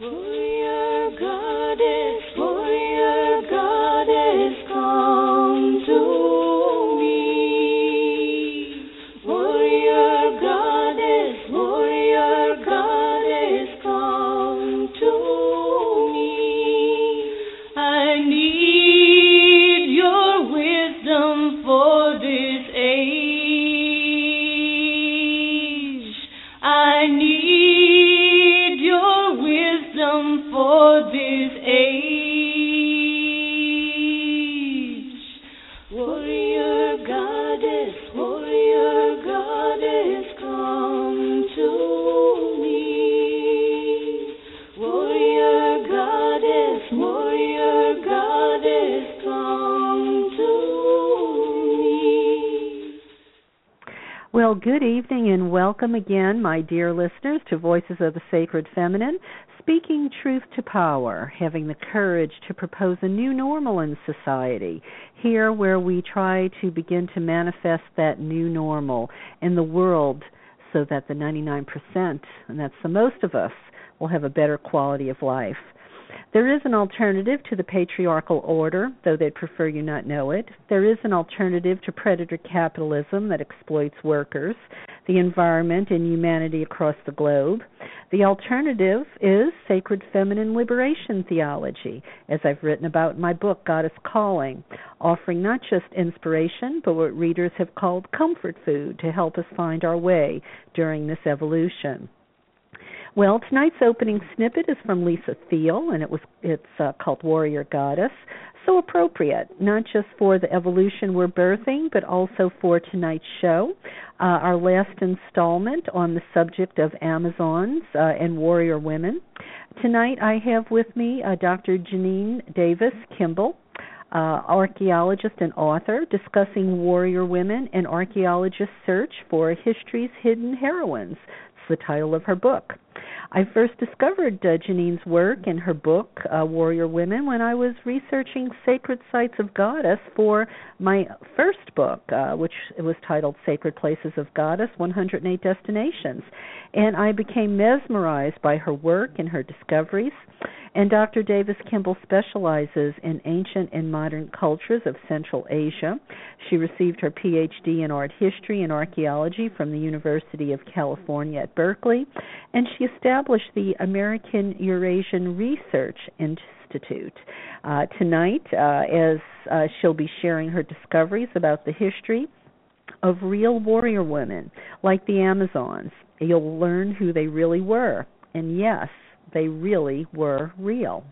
Warrior evening and welcome again, my dear listeners, to Voices of the Sacred Feminine, speaking truth to power, having the courage to propose a new normal in society. Here, where we try to begin to manifest that new normal in the world so that the 99%, and that's the most of us, will have a better quality of life. There is an alternative to the patriarchal order, though they'd prefer you not know it. There is an alternative to predator capitalism that exploits workers, the environment, and humanity across the globe. The alternative is sacred feminine liberation theology, as I've written about in my book, Goddess Calling, offering not just inspiration, but what readers have called comfort food to help us find our way during this evolution. Well, tonight's opening snippet is from Lisa Thiel, and it was it's uh, called Warrior Goddess. So appropriate, not just for the evolution we're birthing, but also for tonight's show, uh, our last installment on the subject of Amazons uh, and warrior women. Tonight, I have with me uh, Dr. Jeannine Davis Kimball. Uh, archaeologist and author discussing warrior women and archaeologists' search for history's hidden heroines. It's the title of her book. I first discovered uh, Jeannine's work in her book, uh, Warrior Women, when I was researching sacred sites of Goddess for my first book, uh, which was titled Sacred Places of Goddess 108 Destinations. And I became mesmerized by her work and her discoveries. And Dr. Davis Kimball specializes in ancient and modern cultures of Central Asia. She received her PhD in art history and archaeology from the University of California at Berkeley, and she established the American Eurasian Research Institute. Uh, tonight, uh, as uh, she'll be sharing her discoveries about the history of real warrior women like the Amazons, you'll learn who they really were. And yes, they really were real.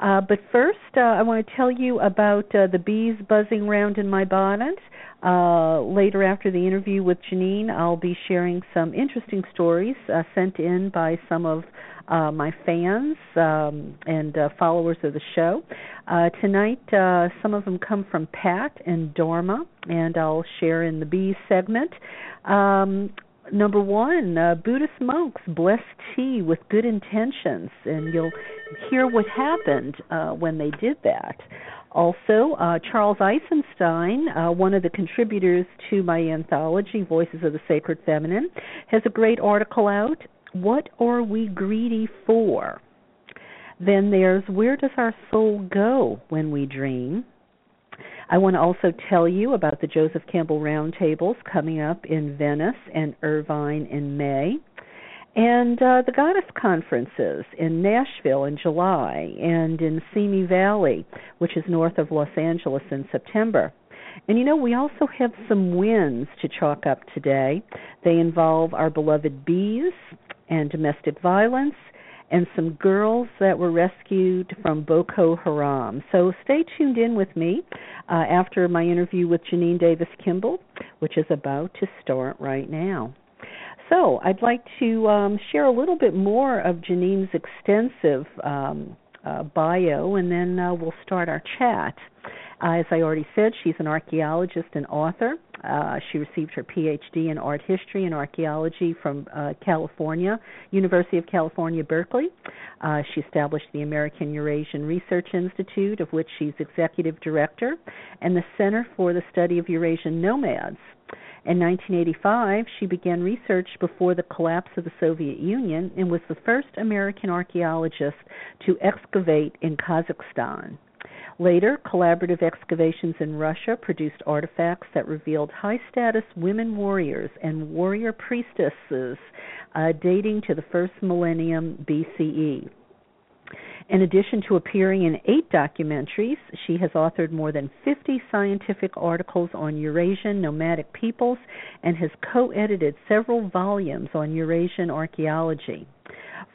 Uh, but first, uh, I want to tell you about uh, the bees buzzing around in my bonnet. Uh, later, after the interview with Jeannine, I'll be sharing some interesting stories uh, sent in by some of uh, my fans um, and uh, followers of the show. Uh, tonight, uh, some of them come from Pat and Dorma, and I'll share in the bees segment. Um, number one, uh, Buddhist monks bless tea with good intentions, and you'll hear what happened uh, when they did that. Also, uh, Charles Eisenstein, uh, one of the contributors to my anthology, Voices of the Sacred Feminine, has a great article out. What are we greedy for? Then there's Where Does Our Soul Go When We Dream? I want to also tell you about the Joseph Campbell Roundtables coming up in Venice and Irvine in May, and uh, the Goddess Conferences in Nashville in July, and in Simi Valley, which is north of Los Angeles, in September. And you know, we also have some wins to chalk up today. They involve our beloved bees and domestic violence and some girls that were rescued from Boko Haram. So stay tuned in with me uh, after my interview with Jeannine Davis Kimball, which is about to start right now. So I'd like to um, share a little bit more of Jeannine's extensive um, uh, bio, and then uh, we'll start our chat. Uh, as I already said, she's an archaeologist and author. Uh, she received her PhD in art history and archaeology from uh, California, University of California, Berkeley. Uh, she established the American Eurasian Research Institute, of which she's executive director, and the Center for the Study of Eurasian Nomads. In 1985, she began research before the collapse of the Soviet Union and was the first American archaeologist to excavate in Kazakhstan. Later, collaborative excavations in Russia produced artifacts that revealed high status women warriors and warrior priestesses uh, dating to the first millennium BCE. In addition to appearing in eight documentaries, she has authored more than 50 scientific articles on Eurasian nomadic peoples and has co edited several volumes on Eurasian archaeology.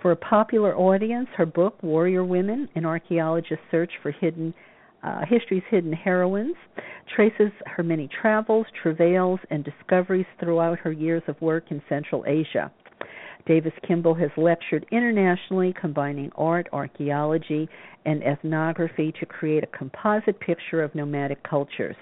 For a popular audience, her book, Warrior Women An Archaeologist's Search for Hidden uh, History's Hidden Heroines, traces her many travels, travails, and discoveries throughout her years of work in Central Asia. Davis Kimball has lectured internationally, combining art, archaeology, and ethnography to create a composite picture of nomadic cultures.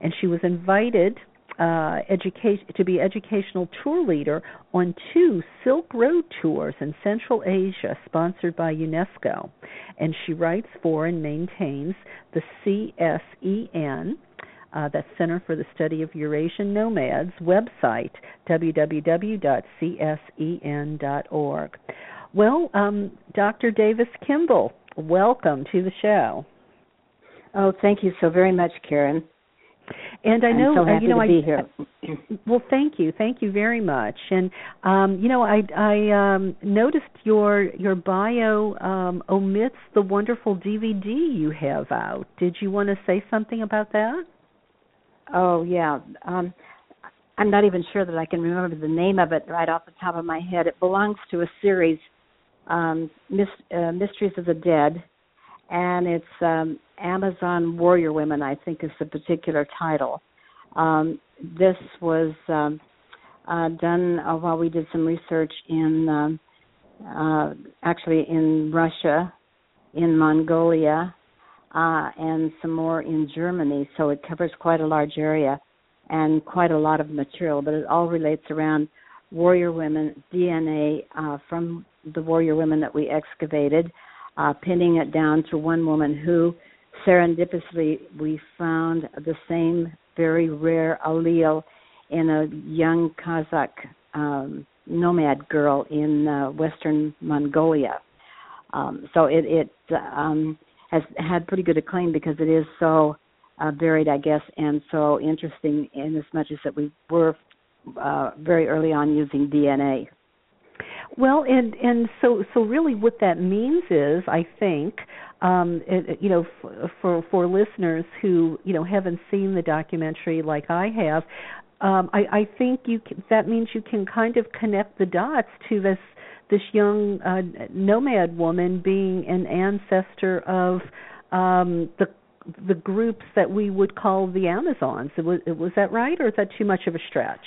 And she was invited uh, education, to be educational tour leader on two Silk Road tours in Central Asia sponsored by UNESCO. And she writes for and maintains the CSEN, uh, that's Center for the Study of Eurasian Nomads website, www.csen.org. Well, um, Dr. Davis Kimball, welcome to the show. Oh, thank you so very much, Karen. And I know, I'm so happy you know, to I, be here. well, thank you, thank you very much. And um, you know, I I um, noticed your your bio um, omits the wonderful DVD you have out. Did you want to say something about that? Oh yeah. Um I'm not even sure that I can remember the name of it right off the top of my head. It belongs to a series, um, uh, Mysteries of the Dead, and it's um, Amazon Warrior Women. I think is the particular title. Um, this was um, uh, done uh, while we did some research in, um, uh, actually in Russia, in Mongolia, uh, and some more in Germany. So it covers quite a large area and quite a lot of material, but it all relates around warrior women DNA uh, from the warrior women that we excavated, uh, pinning it down to one woman who serendipitously we found the same very rare allele in a young Kazakh um, nomad girl in uh, western Mongolia. Um, so it, it um, has had pretty good acclaim because it is so uh, varied, I guess, and so interesting in as much as that we were uh, very early on using DNA. Well, and and so so really, what that means is, I think, um, it, you know, f- for for listeners who you know haven't seen the documentary like I have, um, I, I think you can, that means you can kind of connect the dots to this this young uh, nomad woman being an ancestor of um, the the groups that we would call the Amazons. Was, was that right, or is that too much of a stretch?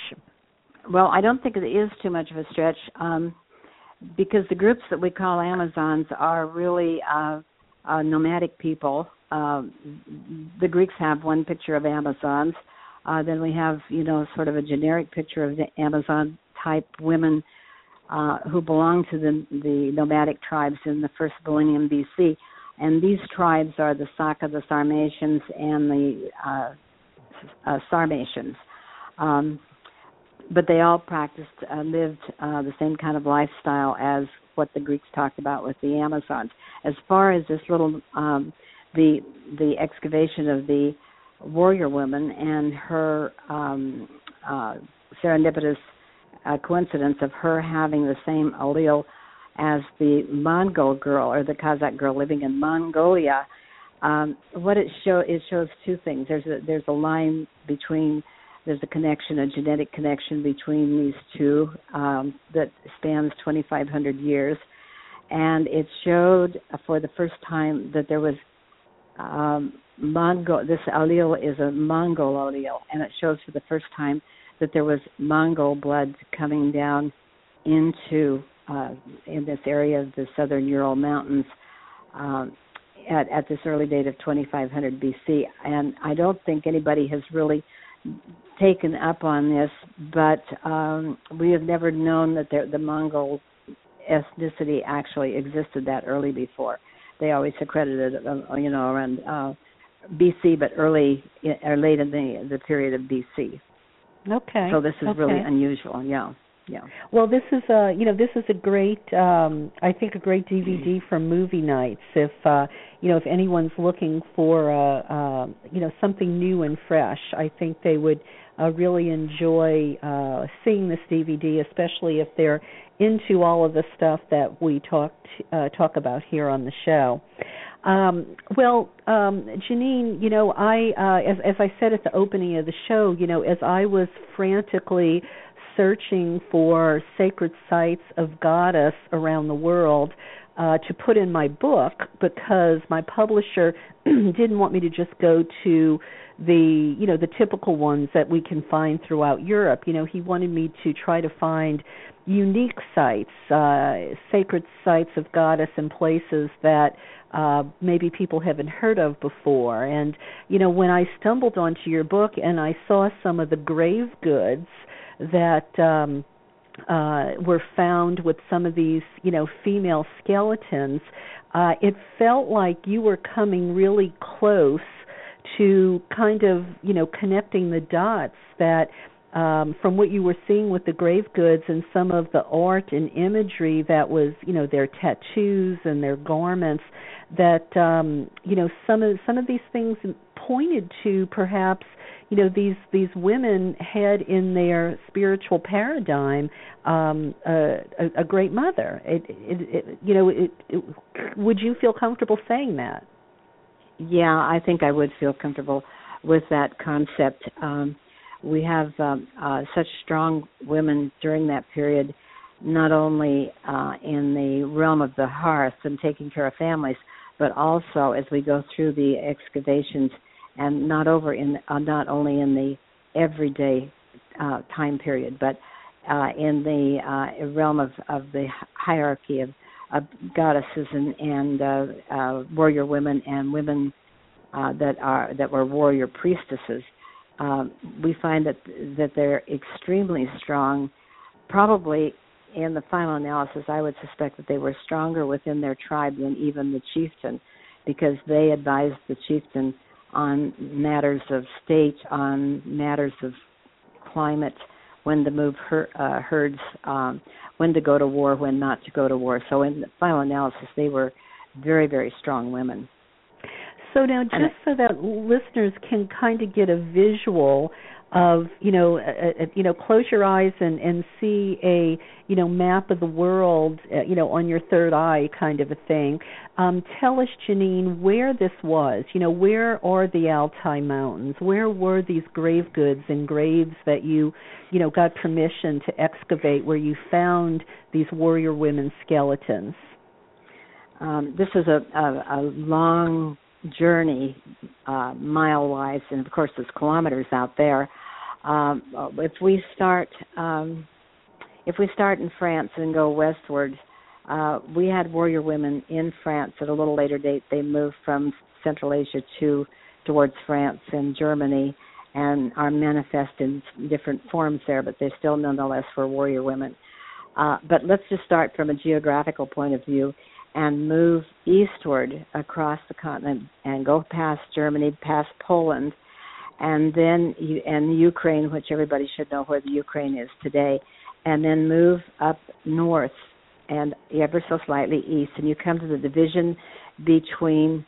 Well, I don't think it is too much of a stretch um, because the groups that we call Amazons are really uh, uh, nomadic people. Uh, the Greeks have one picture of Amazons. Uh, then we have, you know, sort of a generic picture of the Amazon type women uh, who belong to the, the nomadic tribes in the first millennium BC. And these tribes are the Saka, the Sarmatians, and the uh, uh, Sarmatians. Um, but they all practiced, uh, lived uh, the same kind of lifestyle as what the Greeks talked about with the Amazons. As far as this little, um, the the excavation of the warrior woman and her um, uh, serendipitous a coincidence of her having the same allele as the Mongol girl or the Kazakh girl living in Mongolia. Um, what it show it shows two things. There's a there's a line between there's a connection, a genetic connection between these two um, that spans 2,500 years, and it showed for the first time that there was um, Mongol. This allele is a Mongol allele, and it shows for the first time that there was Mongol blood coming down into uh, in this area of the southern Ural Mountains um, at, at this early date of 2500 BC. And I don't think anybody has really taken up on this, but um, we have never known that there, the Mongol ethnicity actually existed that early before. They always accredited, uh, you know, around uh, BC, but early or late in the the period of BC. Okay. So this is okay. really unusual. Yeah. Yeah. Well, this is a you know this is a great um I think a great DVD for movie nights. If uh you know if anyone's looking for uh, uh you know something new and fresh, I think they would uh, really enjoy uh seeing this DVD, especially if they're into all of the stuff that we talk uh, talk about here on the show. Um, well, um, Jeannine, you know, I uh, as as I said at the opening of the show, you know, as I was frantically searching for sacred sites of goddess around the world uh, to put in my book because my publisher didn't want me to just go to the you know the typical ones that we can find throughout Europe. You know, he wanted me to try to find unique sites, uh, sacred sites of goddess and places that uh, maybe people haven't heard of before. And you know, when I stumbled onto your book and I saw some of the grave goods that um uh were found with some of these you know female skeletons uh it felt like you were coming really close to kind of you know connecting the dots that um from what you were seeing with the grave goods and some of the art and imagery that was you know their tattoos and their garments that um you know some of some of these things pointed to perhaps you know these these women had in their spiritual paradigm um a, a, a great mother. It, it, it you know it, it would you feel comfortable saying that? Yeah i think i would feel comfortable with that concept. Um we have um, uh, such strong women during that period not only uh, in the realm of the hearth and taking care of families but also as we go through the excavations and not over in uh, not only in the everyday uh, time period, but uh, in the uh, realm of, of the hierarchy of, of goddesses and, and uh, uh, warrior women and women uh, that are that were warrior priestesses. Um, we find that that they're extremely strong. Probably in the final analysis, I would suspect that they were stronger within their tribe than even the chieftain, because they advised the chieftain on matters of state, on matters of climate, when to move her, uh, herds, um, when to go to war, when not to go to war. So in the final analysis, they were very, very strong women. So now, just so that listeners can kind of get a visual of you know a, a, you know close your eyes and and see a you know map of the world uh, you know on your third eye kind of a thing. Um tell us Jeannine where this was. You know where are the Altai mountains? Where were these grave goods and graves that you you know got permission to excavate where you found these warrior women skeletons? Um this is a a, a long journey uh, mile wise, and of course there's kilometers out there. Um, if we start, um, if we start in France and go westward, uh, we had warrior women in France at a little later date. They moved from Central Asia to towards France and Germany, and are manifest in different forms there, but they still nonetheless were warrior women. Uh, but let's just start from a geographical point of view and move eastward across the continent and go past Germany, past Poland, and then and Ukraine, which everybody should know where the Ukraine is today, and then move up north and ever so slightly east, and you come to the division between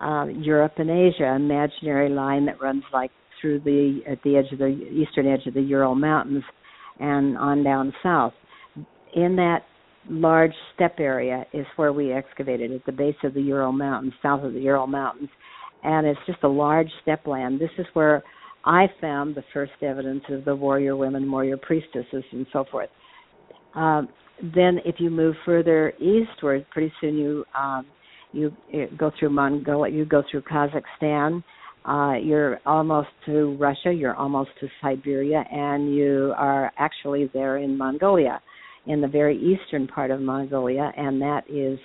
uh, Europe and Asia, imaginary line that runs like through the at the edge of the eastern edge of the Ural Mountains and on down south. In that large steppe area is where we excavated at the base of the Ural Mountains, south of the Ural Mountains, and it's just a large steppe land. This is where I found the first evidence of the warrior women, warrior priestesses, and so forth. Um, then, if you move further eastward, pretty soon you um, you, go through Mongolia, you go through Kazakhstan. Uh, you're almost to Russia, you're almost to Siberia, and you are actually there in Mongolia in the very eastern part of Mongolia, and that is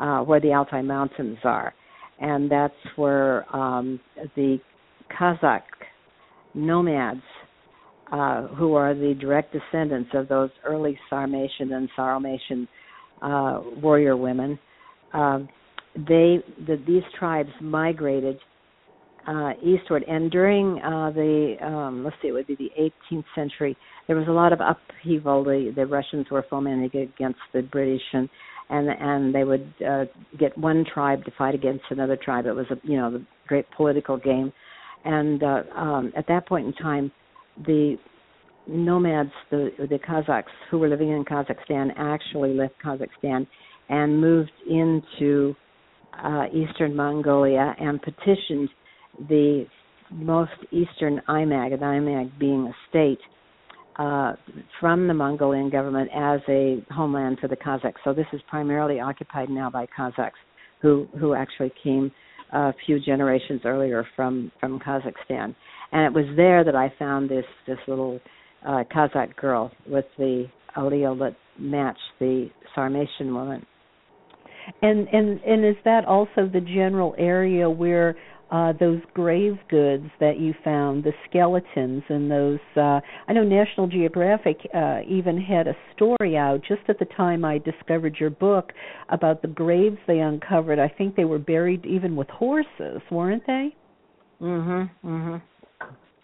uh, where the Altai Mountains are. And that's where um, the Kazakh nomads, uh, who are the direct descendants of those early Sarmatian and Saromatian uh, warrior women, uh, they the, these tribes migrated uh, eastward. And during uh, the um, let's see, it would be the 18th century. There was a lot of upheaval. The the Russians were fomenting against the British, and and and they would uh, get one tribe to fight against another tribe. It was a you know the great political game, and uh, um, at that point in time, the nomads, the the Kazakhs who were living in Kazakhstan, actually left Kazakhstan and moved into uh, eastern Mongolia and petitioned the most eastern aimag, an aimag being a state, uh, from the Mongolian government as a homeland for the Kazakhs. So this is primarily occupied now by Kazakhs, who who actually came a few generations earlier from from Kazakhstan. And it was there that I found this this little uh, Kazakh girl with the allele that matched the Sarmatian woman. And and and is that also the general area where uh, those grave goods that you found, the skeletons and those. Uh, I know National Geographic uh, even had a story out just at the time I discovered your book about the graves they uncovered. I think they were buried even with horses, weren't they? Mhm. Mhm.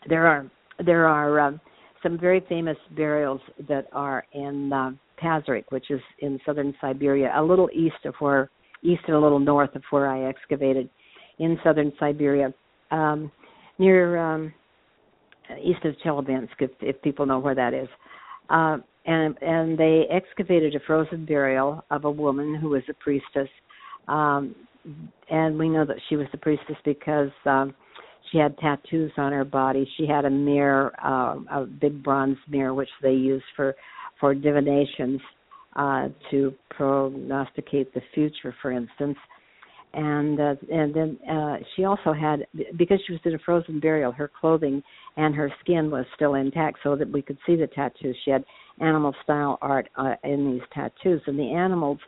There are there are um, some very famous burials that are in uh, Pazyryk, which is in southern Siberia, a little east of where east and a little north of where I excavated in southern Siberia, um, near um, east of Chelyabinsk, if, if people know where that is. Uh, and and they excavated a frozen burial of a woman who was a priestess, um, and we know that she was a priestess because um, she had tattoos on her body. She had a mirror, uh, a big bronze mirror, which they used for for divinations uh, to prognosticate the future, for instance and uh, and then uh, she also had because she was in a frozen burial, her clothing and her skin was still intact, so that we could see the tattoos. She had animal style art uh, in these tattoos, and the animals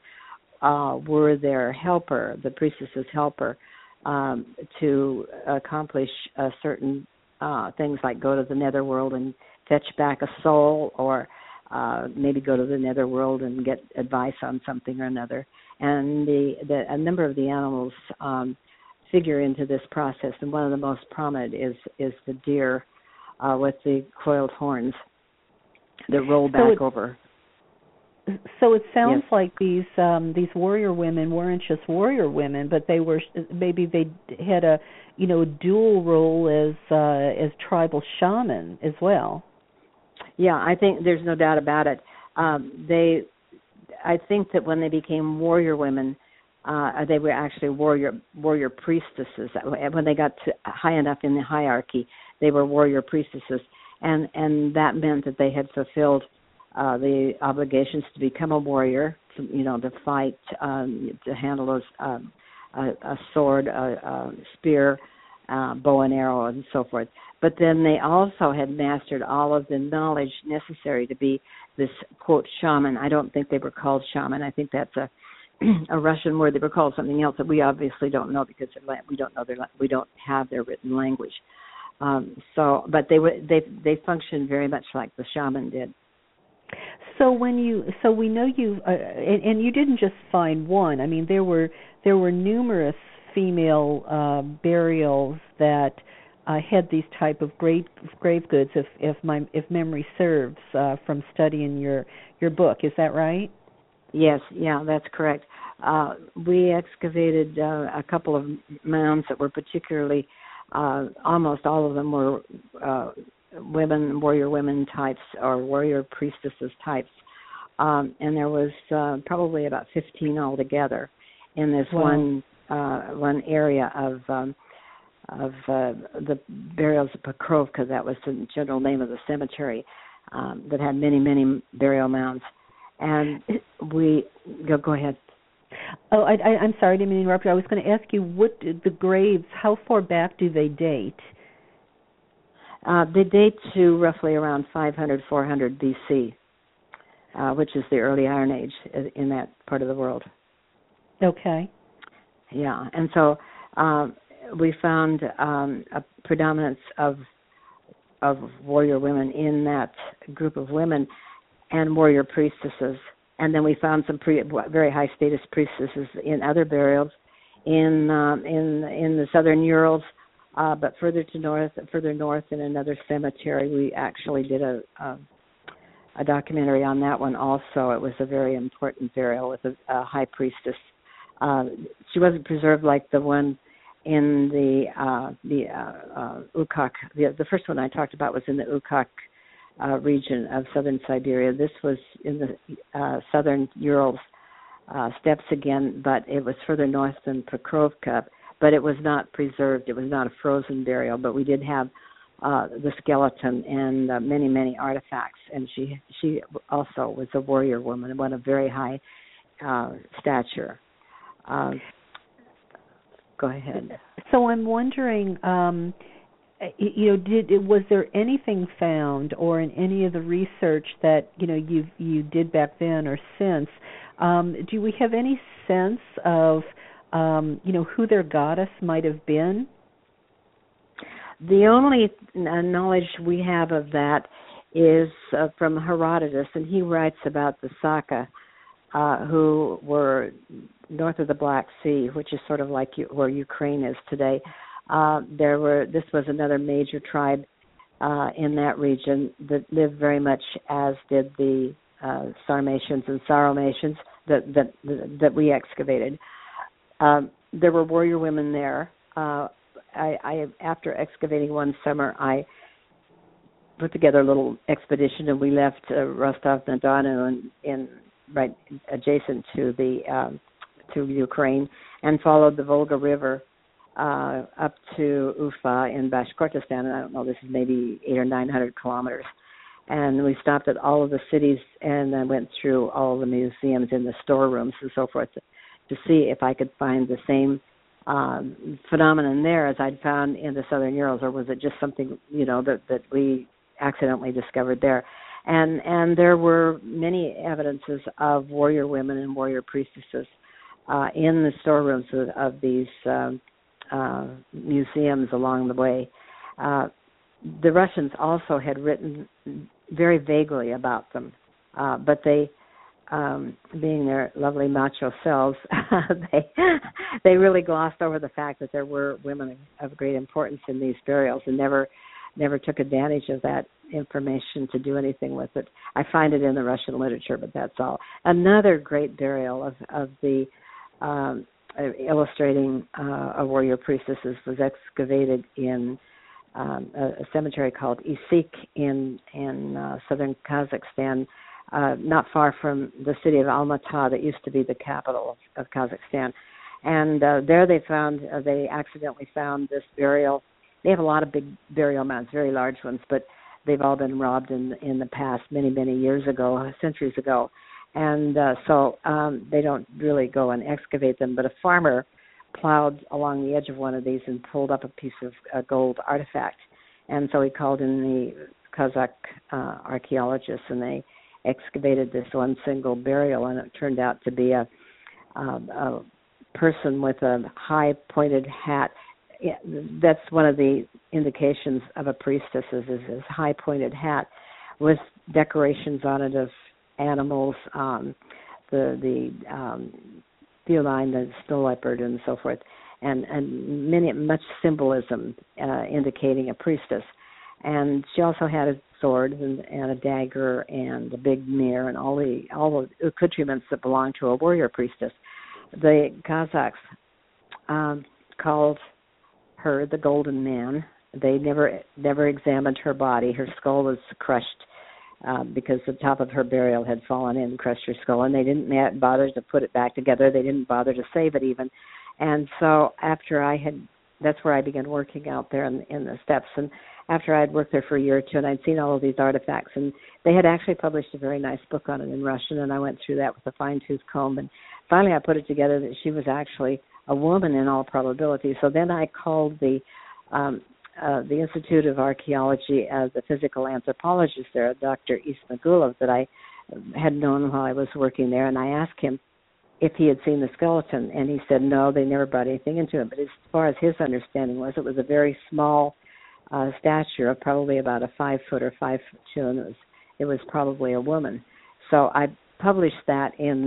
uh, were their helper, the priestess's helper, um, to accomplish uh, certain uh, things like go to the netherworld and fetch back a soul, or uh, maybe go to the netherworld and get advice on something or another and the, the a number of the animals um, figure into this process, and one of the most prominent is is the deer uh, with the coiled horns that roll back so it, over. So it sounds yes. like these um, these warrior women weren't just warrior women, but they were maybe they had a you know a dual role as uh, as tribal shaman as well. Yeah, I think there's no doubt about it. Um, they I think that when they became warrior women, uh, they were actually warrior warrior priestesses. When they got to high enough in the hierarchy, they were warrior priestesses, and and that meant that they had fulfilled uh, the obligations to become a warrior, you know, to fight, um, to handle those, um, a, a sword, a, a spear, uh, bow and arrow, and so forth. But then they also had mastered all of the knowledge necessary to be this quote shaman. I don't think they were called shaman. I think that's a a Russian word. They were called something else that we obviously don't know because we don't know their we don't have their written language. Um, so, but they were they they functioned very much like the shaman did. So when you so we know you uh, and, and you didn't just find one. I mean there were there were numerous female uh, burials that uh, had these type of grave grave goods, if if my if memory serves, uh, from studying your your book. Is that right? Yes, yeah, that's correct. Uh, we excavated uh, a couple of mounds that were particularly, uh, almost all of them were uh, women, warrior women types or warrior priestesses types, um, and there was uh, probably about 15 altogether in this wow. one uh, one area of um, of uh, the burials of Pokrovka. That was the general name of the cemetery um, that had many, many burial mounds. And we go. Go ahead. Oh, I, I, I'm sorry, I didn't mean to interrupt you. I was going to ask you what the graves. How far back do they date? Uh, they date to roughly around 500, 400 BC, uh, which is the early Iron Age in that part of the world. Okay. Yeah, and so um, we found um, a predominance of of warrior women in that group of women, and warrior priestesses. And then we found some pre- very high status priestesses in other burials, in um, in in the southern Urals, Uh, but further to north, further north in another cemetery, we actually did a, a a documentary on that one also. It was a very important burial with a, a high priestess. Uh, she wasn't preserved like the one in the uh, the uh, uh, Ukok. The, the first one I talked about was in the Ukok uh, region of southern Siberia. This was in the uh, southern Urals uh, steppes again, but it was further north than Pokrovka. But it was not preserved. It was not a frozen burial, but we did have uh, the skeleton and uh, many many artifacts. And she she also was a warrior woman, one of very high uh, stature. Uh, go ahead. So I'm wondering, um, you know, did was there anything found, or in any of the research that you know you you did back then or since? Um, do we have any sense of um, you know who their goddess might have been? The only knowledge we have of that is uh, from Herodotus, and he writes about the Saka, uh, who were north of the Black Sea, which is sort of like where Ukraine is today. Uh, there were this was another major tribe uh, in that region that lived very much as did the uh, Sarmatians and Saromatians that that that we excavated. Um, there were warrior women there. Uh, I, I after excavating one summer, I put together a little expedition, and we left uh, Rostov na Donu in, in right adjacent to the um, to Ukraine, and followed the Volga River uh, up to Ufa in Bashkortostan. And I don't know, this is maybe eight or nine hundred kilometers. And we stopped at all of the cities and I went through all the museums and the storerooms and so forth to, to see if I could find the same um, phenomenon there as I'd found in the Southern Urals, or was it just something you know that that we accidentally discovered there? And and there were many evidences of warrior women and warrior priestesses uh, in the storerooms of, of these um, uh, museums along the way. Uh, the Russians also had written very vaguely about them, uh, but they um being their lovely macho selves they they really glossed over the fact that there were women of great importance in these burials and never never took advantage of that information to do anything with it i find it in the russian literature but that's all another great burial of of the um illustrating uh, a warrior priestesses was excavated in um, a, a cemetery called Issyk in in uh, southern Kazakhstan uh, not far from the city of Almaty, that used to be the capital of, of Kazakhstan. And uh, there they found, uh, they accidentally found this burial. They have a lot of big burial mounds, very large ones, but they've all been robbed in in the past, many many years ago, centuries ago, and uh, so um, they don't really go and excavate them. But a farmer plowed along the edge of one of these and pulled up a piece of a gold artifact, and so he called in the Kazakh uh, archaeologists, and they excavated this one single burial, and it turned out to be a, um, a person with a high pointed hat. Yeah, that's one of the indications of a priestess is, is this high pointed hat with decorations on it of animals, um, the the um, feline, the snow leopard, and so forth, and and many much symbolism uh, indicating a priestess. And she also had a sword and, and a dagger and a big mirror and all the all the accoutrements that belong to a warrior priestess. The Kazakhs um, called her the Golden Man. They never never examined her body. Her skull was crushed um, because the top of her burial had fallen in and crushed her skull, and they didn't bother to put it back together. They didn't bother to save it even. And so after I had, that's where I began working out there in, in the steppes and after I'd worked there for a year or two and I'd seen all of these artifacts and they had actually published a very nice book on it in Russian and I went through that with a fine tooth comb and finally I put it together that she was actually a woman in all probability. So then I called the um uh, the Institute of Archaeology as the physical anthropologist there, Dr. Ismagulov, that I had known while I was working there, and I asked him if he had seen the skeleton, and he said no, they never brought anything into it. But as far as his understanding was, it was a very small uh, stature of probably about a five foot or five foot two, and it was it was probably a woman. So I published that in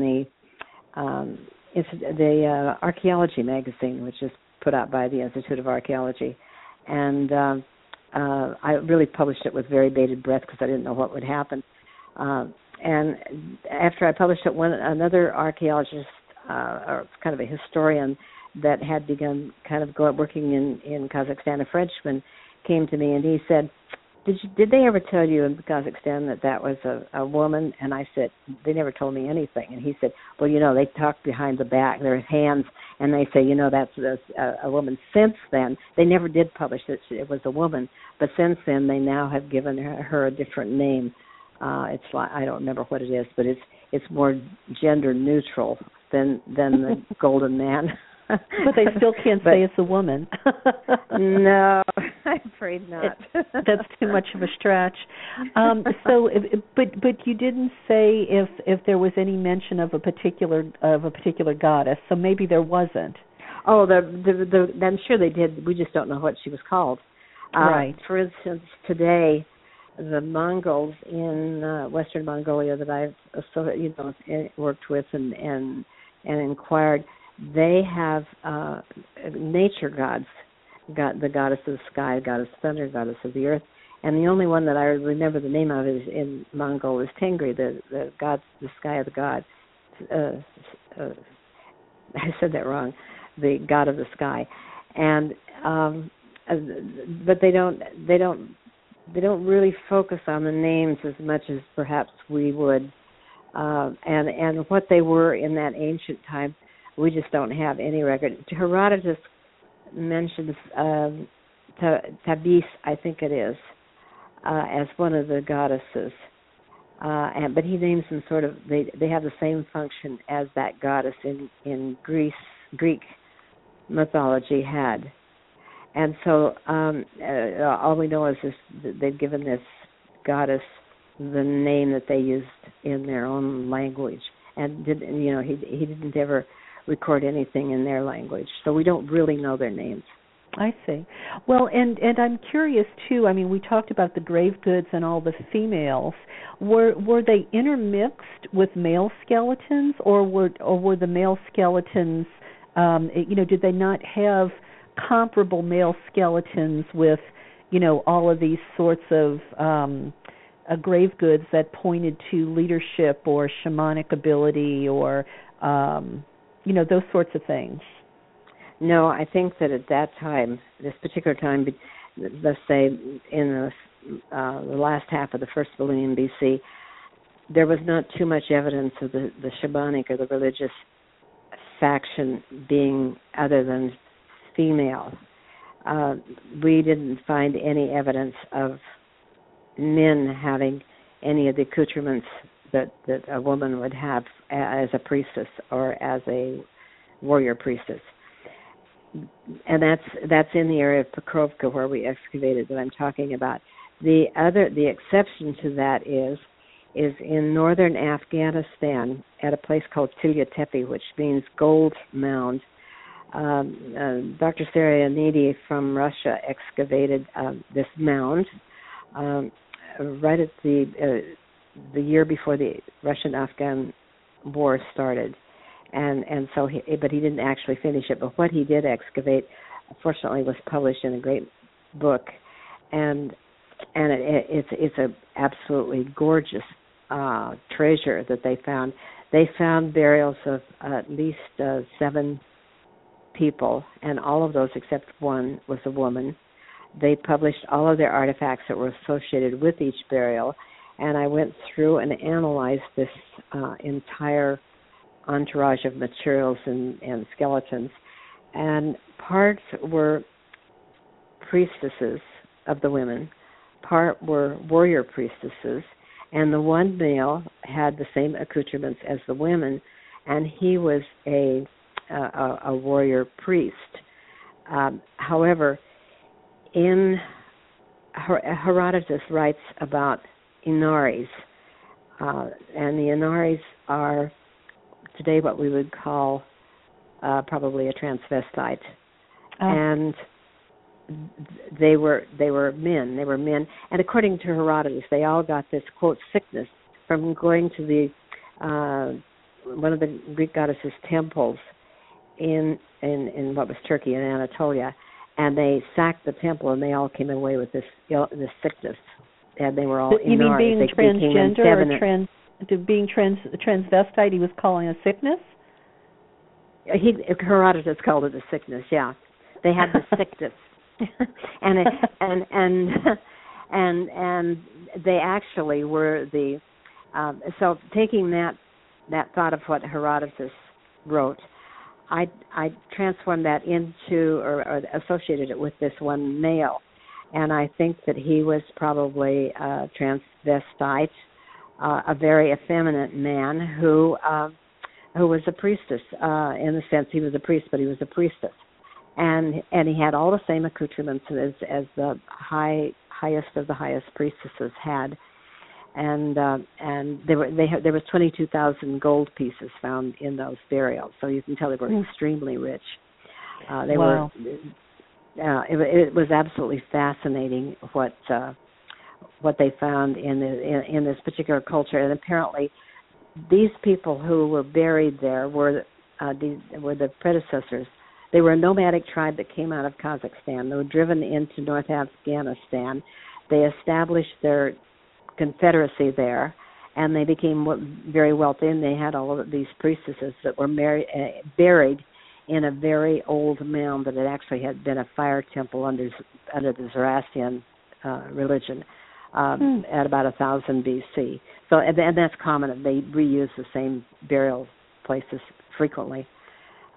the um, it's the uh, archaeology magazine, which is put out by the Institute of Archaeology, and uh, uh, I really published it with very bated breath because I didn't know what would happen. Uh, and after I published it, one another archaeologist uh, or kind of a historian that had begun kind of go, working in in Kazakhstan, a Frenchman, came to me and he said, "Did you, did they ever tell you in Kazakhstan that that was a, a woman?" And I said, "They never told me anything." And he said, "Well, you know, they talk behind the back. Their hands, and they say, you know, that's a, a woman." Since then, they never did publish that it was a woman, but since then, they now have given her, her a different name. Uh, it's like I don't remember what it is, but it's it's more gender neutral than than the golden man. but they still can't but, say it's a woman. no, I'm afraid not. It, that's too much of a stretch. Um, so, if, but but you didn't say if if there was any mention of a particular of a particular goddess. So maybe there wasn't. Oh, the the, the I'm sure they did. We just don't know what she was called. Uh, right. For instance, today the Mongols in uh, Western Mongolia that I've so you know worked with and and and inquired they have uh, nature gods, got the goddess of the sky, goddess of thunder, goddess of the earth, and the only one that I remember the name of is in Mongol is Tengri, the the god, the sky of the gods. Uh, uh, I said that wrong, the god of the sky, and um, uh, but they don't they don't they don't really focus on the names as much as perhaps we would, uh, and and what they were in that ancient time we just don't have any record. Herodotus mentions um, Tabis, I think it is, uh, as one of the goddesses. Uh, and, but he names them sort of they they have the same function as that goddess in in Greece Greek mythology had, and so um, uh, all we know is this they've given this goddess the name that they used in their own language, and did you know he he didn't ever record anything in their language. So we don't really know their names. I see. Well, and and I'm curious too. I mean, we talked about the grave goods and all the females. Were were they intermixed with male skeletons, or were or were the male skeletons? Um, you know, did they not have comparable male skeletons with, you know, all of these sorts of um, uh, grave goods that pointed to leadership or shamanic ability or um, you know those sorts of things. No i think that at that time this particular time let's say in the, uh, the last half of the first millennium bc there was not too much evidence of the, the shamanic or the religious faction being other than female. Uh, we didn't find any evidence of men having any of the accoutrements that that a woman would have as a priestess or as a warrior priestess and that's that's in the area of Pokrovka where we excavated that I'm talking about. The other the exception to that is is in northern Afghanistan at a place called Tilya Tepe, which means gold mound. Um, uh, Dr. From Russia excavated um, this mound um, right at the uh, the year before the Russian-Afghan war started, and and so he but he didn't actually finish it. But what he did excavate, fortunately, was published in a great book, and and it, it, it's it's a absolutely gorgeous uh, treasure that they found. They found burials of at least uh, seven people, and all of those except one was a woman. They published all of their artifacts that were associated with each burial, and I went through and analyzed this uh, entire entourage of materials and, and skeletons. And parts were priestesses of the women, part were warrior priestesses, and the one male had the same accoutrements as the women, and he was a a, a warrior priest. Um, however, in Her- Herodotus writes about Inaris. Uh, and the Inaris are today what we would call uh, probably a transvestite. Oh. And they were they were men. They were men, and according to Herodotus, they all got this quote sickness from going to the uh, one of the Greek goddesses' temples in in in what was Turkey in Anatolia, and they sacked the temple, and they all came away with this ill, this sickness, and they were all you mean being transgender or trans? To being trans transvestite, he was calling a sickness. he Herodotus called it a sickness. Yeah, they had the sickness, and it, and and and and they actually were the um, so taking that that thought of what Herodotus wrote, I I transformed that into or, or associated it with this one male, and I think that he was probably a transvestite, uh, a very effeminate man who. Uh, who was a priestess uh in the sense he was a priest but he was a priestess and and he had all the same accoutrements as as the high highest of the highest priestesses had and uh and there were they had, there was 22,000 gold pieces found in those burials so you can tell they were Mm. extremely rich uh they Wow. were uh it, it was absolutely fascinating what uh what they found in the in, in this particular culture and apparently these people who were buried there were uh, these were the predecessors. They were a nomadic tribe that came out of Kazakhstan. They were driven into North Afghanistan. They established their confederacy there, and they became very wealthy. And they had all of these priestesses that were married, uh, buried in a very old mound that had actually had been a fire temple under under the Zoroastrian uh, religion um, Hmm. at about a thousand BC. So and, and that's common. They reuse the same burial places frequently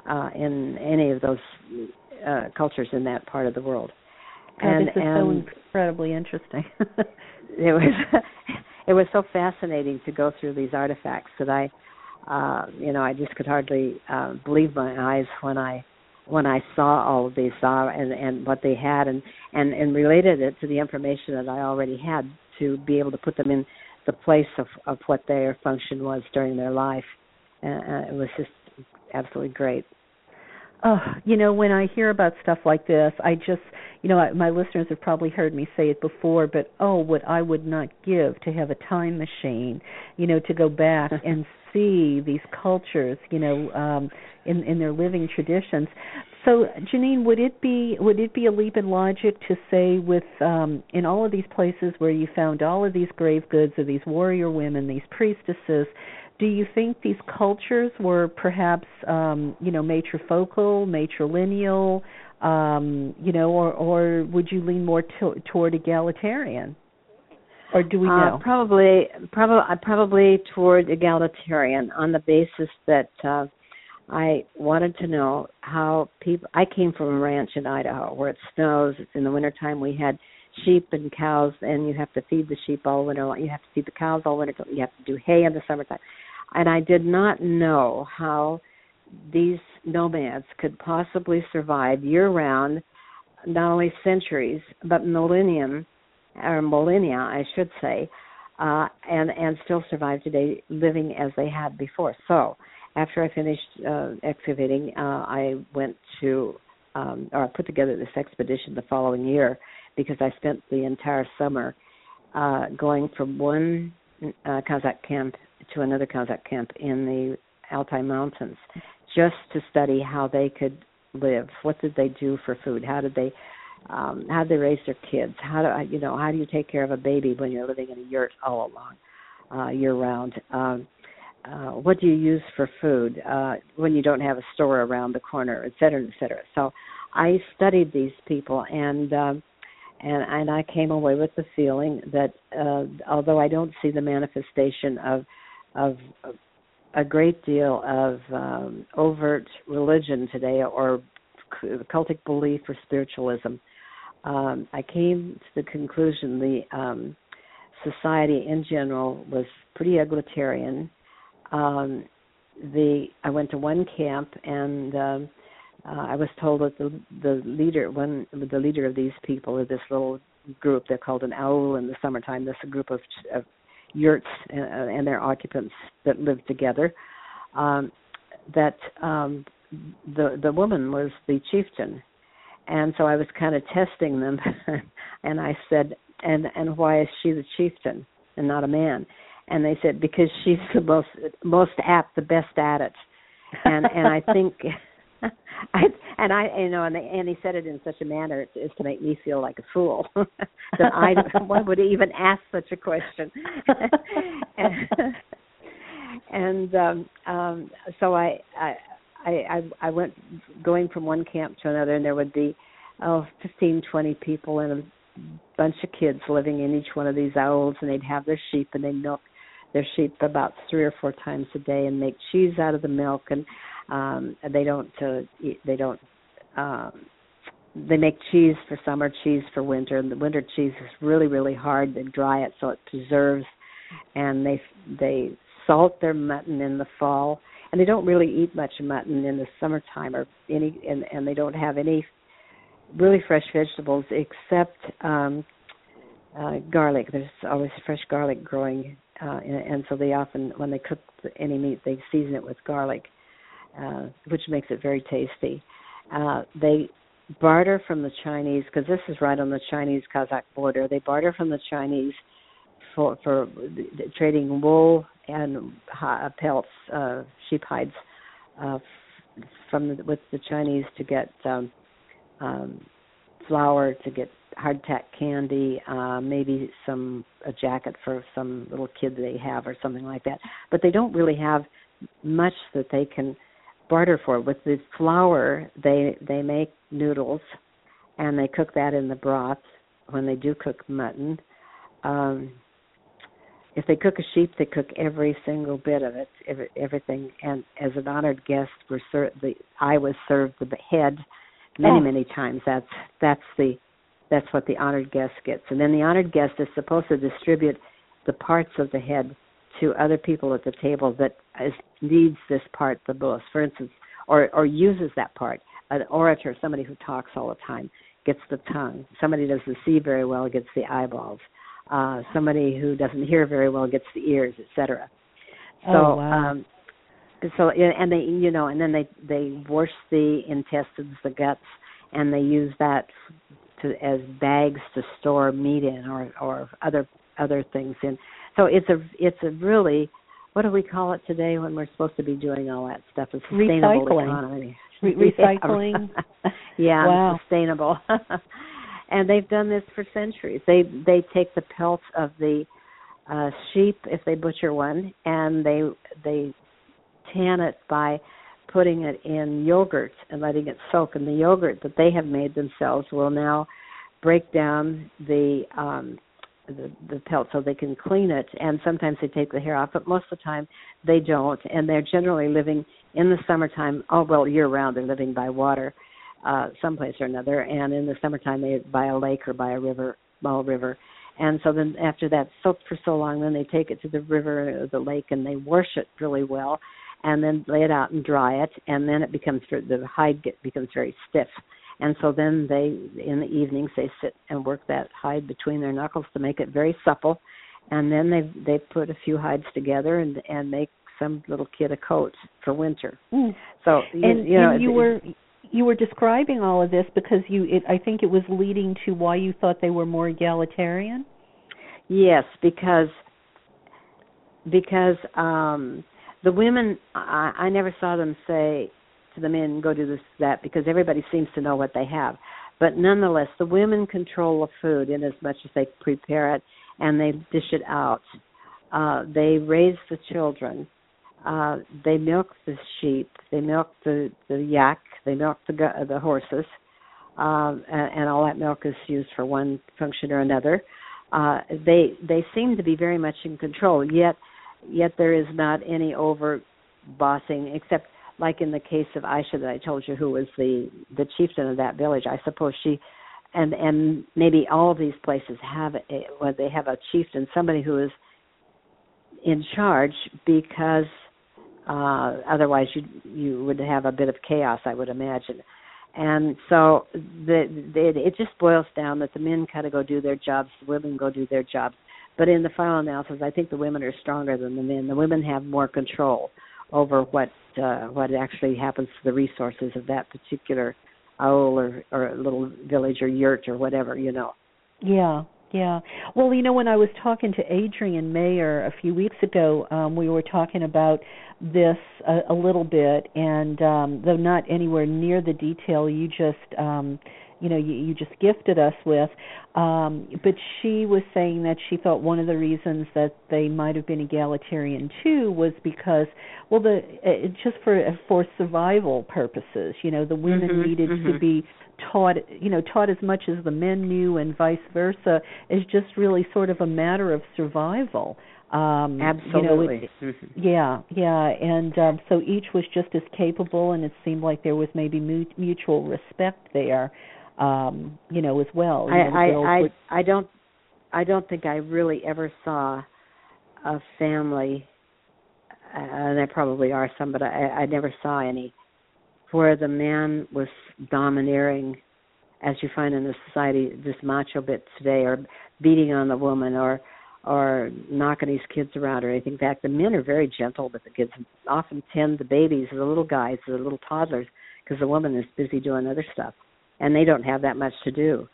uh, in any of those uh, cultures in that part of the world. God, and this is and so incredibly interesting. it was it was so fascinating to go through these artifacts that I uh you know I just could hardly uh believe my eyes when I when I saw all of these saw and and what they had and and and related it to the information that I already had to be able to put them in the place of of what their function was during their life. Uh, uh, it was just absolutely great Oh, you know, when I hear about stuff like this, I just, you know, I, my listeners have probably heard me say it before, but oh, what I would not give to have a time machine, you know, to go back and see these cultures, you know, um in in their living traditions. So, Jeannine, would it be would it be a leap in logic to say with um in all of these places where you found all of these grave goods of these warrior women, these priestesses, do you think these cultures were perhaps um you know matrifocal matrilineal um you know or or would you lean more to, toward egalitarian or do we uh, know probably probably probably toward egalitarian on the basis that uh I wanted to know how people. I came from a ranch in Idaho where it snows. It's in the wintertime. We had sheep and cows, and you have to feed the sheep all winter long. You have to feed the cows all winter. You have to do hay in the summertime. And I did not know how these nomads could possibly survive year round, not only centuries but millennium or millennia, I should say, uh, and and still survive today, living as they had before. So after I finished uh, excavating, uh, I went to um, or I put together this expedition the following year because I spent the entire summer uh, going from one uh, Kazakh camp to another Kazakh camp in the Altai Mountains, just to study how they could live. What did they do for food? How did they um, how did they raise their kids? How do you know how do you take care of a baby when you're living in a yurt all along uh, year round? Um, uh, what do you use for food uh, when you don't have a store around the corner, et cetera, et cetera. So I studied these people, and um, and and I came away with the feeling that uh, although I don't see the manifestation of of a great deal of um, overt religion today or cultic belief or spiritualism, um, I came to the conclusion the um, society in general was pretty egalitarian. Um the I went to one camp and um uh, I was told that the the leader one the leader of these people of this little group they're called an aul in the summertime this group of, of yurts and, and their occupants that lived together um that um the the woman was the chieftain. And so I was kind of testing them and I said and and why is she the chieftain and not a man? And they said because she's the most most apt the best at it. And and i think I, and I, you know, and, they, and he said it in such a manner as to make me feel like a fool that I, why would even ask such a question? and and um, um, so I, I, I, I went going from one camp to another, and there would be oh, fifteen, twenty people and a bunch of kids living in each one of these auls, and they'd have their sheep, and they'd milk their sheep about three or four times a day, and make cheese out of the milk, and um, they don't, uh, they don't. Um, they make cheese for summer, cheese for winter, and the winter cheese is really, really hard. They dry it so it preserves, and they they salt their mutton in the fall, and they don't really eat much mutton in the summertime or any, and and they don't have any really fresh vegetables except um uh garlic. There's always fresh garlic growing, uh, and, and so they often, when they cook any meat, they season it with garlic, uh, which makes it very tasty. Uh, they barter from the Chinese because this is right on the Chinese Kazakh border. They barter from the Chinese for for trading wool and uh, pelts, uh, sheep hides, uh, from the, with the Chinese to get um, um, flour, to get hardtack candy, uh, maybe some a jacket for some little kid they have or something like that. But they don't really have much that they can barter for. With the flour, they they make noodles, and they cook that in the broth when they do cook mutton. Um, if they cook a sheep, they cook every single bit of it, every, everything. And as an honored guest, we're ser- the I was served the head many Oh. many times. That's that's the that's what the honored guest gets. And then the honored guest is supposed to distribute the parts of the head to other people at the table that is, needs this part the most. For instance, or or uses that part. An orator, somebody who talks all the time, gets the tongue. Somebody who doesn't see very well gets the eyeballs. Uh, somebody who doesn't hear very well gets the ears, etc. So, Oh, wow. um, so and they, you know, and then they they wash the intestines, the guts, and they use that to as bags to store meat in or or other other things in. So it's a it's a really what do we call it today when we're supposed to be doing all that stuff? A sustainable Recycling. economy. Re- recycling. yeah, Wow. sustainable. and they've done this for centuries. They they take the pelts of the uh sheep if they butcher one and they they tan it by putting it in yogurt and letting it soak and the yogurt that they have made themselves will now break down the um the, the pelt so they can clean it and sometimes they take the hair off but most of the time they don't and they're generally living in the summertime oh well year round they're living by water uh someplace or another and in the summertime they by a lake or by a river small river. And so then after that's soaked for so long then they take it to the river or the lake and they wash it really well and then lay it out and dry it and then it becomes the hide get becomes very stiff and so then they in the evenings they sit and work that hide between their knuckles to make it very supple and then they they put a few hides together and and make some little kid a coat for winter Mm. so you, and you know and you it- were you were describing all of this because you it, I think it was leading to why you thought they were more egalitarian. Yes, because because um the women I, I never saw them say to the men go do this that because everybody seems to know what they have. But nonetheless the women control the food in as much as they prepare it and they dish it out. Uh they raise the children. Uh they milk the sheep, they milk the the yak, they milk the the horses. Um and, and all that milk is used for one function or another uh they they seem to be very much in control yet yet there is not any over bossing except like in the case of Aisha that I told you who was the the chieftain of that village I suppose she and and maybe all of these places have a well they have a chieftain somebody who is in charge because uh otherwise you you would have a bit of chaos I would imagine and so the, the it just boils down that the men kind of go do their jobs, the women go do their jobs. But in the final analysis, I think the women are stronger than the men. The women have more control over what uh, what actually happens to the resources of that particular aul or or little village or yurt or whatever, you know. Yeah. Yeah. Well, you know, when I was talking to Adrienne Mayor a few weeks ago, um, we were talking about this a, a little bit, and um, though not anywhere near the detail you just um, you know you, you just gifted us with um but she was saying that she thought one of the reasons that they might have been egalitarian too was because well the uh, just for for survival purposes you know the women Mhm, needed mhm. to be taught you know taught as much as the men knew and vice versa is just really sort of a matter of survival um Absolutely. you know, it, Mhm. yeah, yeah, and um, so each was just as capable, and it seemed like there was maybe mu- mutual respect there, um, you know, as well. You know, I, girls I, I, I don't, I don't think I really ever saw a family, uh, and there probably are some, but I, I never saw any where the man was domineering, as you find in the society, this macho bit today, or beating on the woman, or or knocking his kids around or anything. In fact, the men are very gentle with the kids, often tend the babies, the little guys, the little toddlers, because the woman is busy doing other stuff, and they don't have that much to do.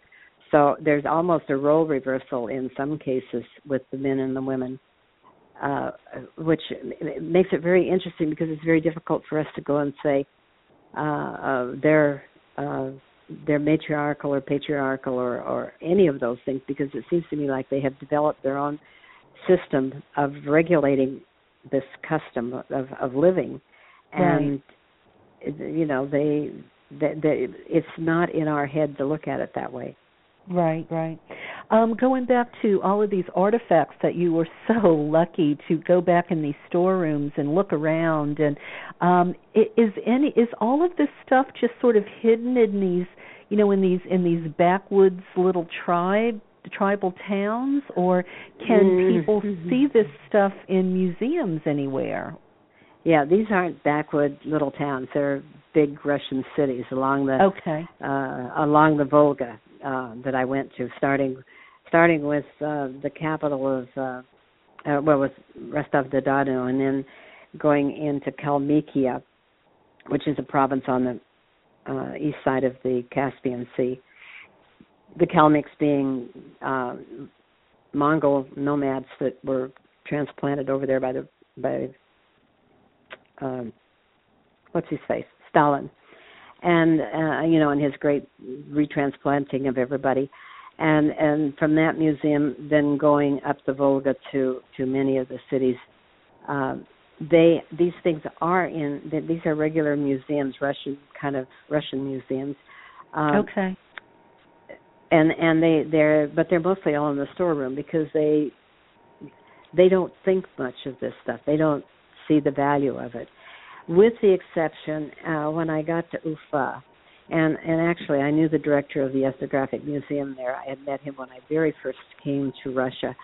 So there's almost a role reversal in some cases with the men and the women, uh, which makes it very interesting because it's very difficult for us to go and say uh, uh, they're uh, they're matriarchal or patriarchal or, or any of those things because it seems to me like they have developed their own system of regulating this custom of, of living, and you know they, they, they it's not in our head to look at it that way. Right, right. Um, going back to all of these artifacts that you were so lucky to go back in these storerooms and look around, and um, is any is all of this stuff just sort of hidden in these, you know, in these in these backwoods little tribe tribal towns, or can Mm. people see this stuff in museums anywhere? Yeah, these aren't backwood little towns; they're big Russian cities along the Okay. uh, along the Volga uh, that I went to, starting starting with uh, the capital of uh, uh, well, with Rostov-the-Don, and then going into Kalmykia, which is a province on the uh, east side of the Caspian Sea. The Kalmyks being uh, Mongol nomads that were transplanted over there by the by um, what's his face Stalin and uh, you know, and his great retransplanting of everybody, and and from that museum, then going up the Volga to to many of the cities. Um, they these things are in th- these are regular museums, Russian kind of Russian museums. Um, okay. and and they they're but they're mostly all in the storeroom because they they don't think much of this stuff. They don't see the value of it with the exception uh, when I got to Ufa, and and actually I knew the director of the ethnographic museum there. I had met him when I very first came to Russia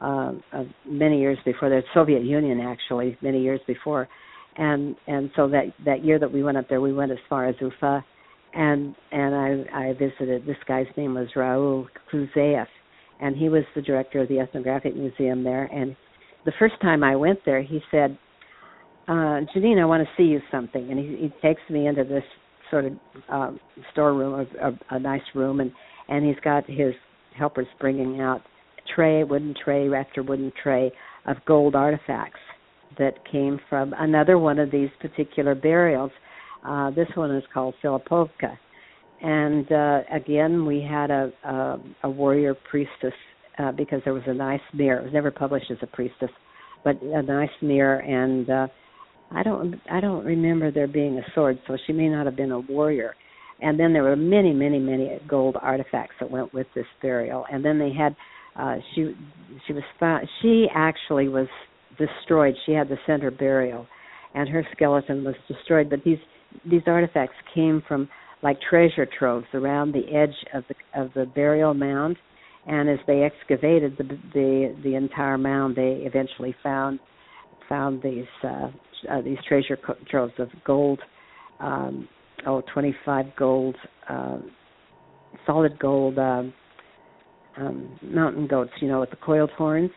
uh, uh, many years before the Soviet Union, actually many years before, and and so that that year that we went up there, we went as far as Ufa, and and I I visited. This guy's name was Raul Kluzeyev, and he was the director of the ethnographic museum there. And the first time I went there, he said uh, Jeannine, I want to see you something. And he, he takes me into this sort of um, storeroom, a, a, a nice room, and and he's got his helpers bringing out tray, wooden tray after wooden tray of gold artifacts that came from another one of these particular burials. Uh, this one is called Filipovka, and uh, again we had a a, a warrior priestess uh, because there was a nice mirror. It was never published as a priestess, but a nice mirror and. Uh, I don't I don't remember there being a sword, so she may not have been a warrior. And then there were many, many, many gold artifacts that went with this burial. And then they had uh she she was found she actually was destroyed. She had the center burial and her skeleton was destroyed, but these these artifacts came from like treasure troves around the edge of the of the burial mound and as they excavated the the the entire mound they eventually found found these uh uh, these treasure co- troves of gold, um, oh, 25 gold, uh, solid gold um, um, mountain goats, you know, with the coiled horns,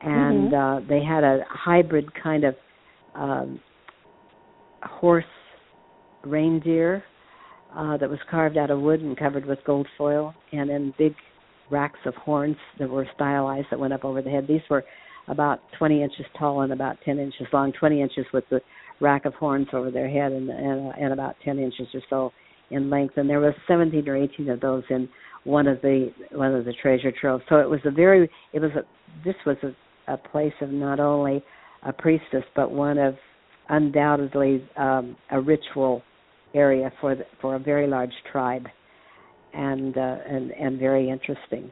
and uh, they had a hybrid kind of um, horse reindeer uh, that was carved out of wood and covered with gold foil, and then big racks of horns that were stylized that went up over the head. These were about 20 inches tall and about 10 inches long. 20 inches with the rack of horns over their head, and and, and about 10 inches or so in length. And there was 17 or 18 of those in one of the one of the treasure troves. So it was a very it was a this was a, a place of not only a priestess but one of undoubtedly um, a ritual area for the, for a very large tribe, and uh, and and very interesting.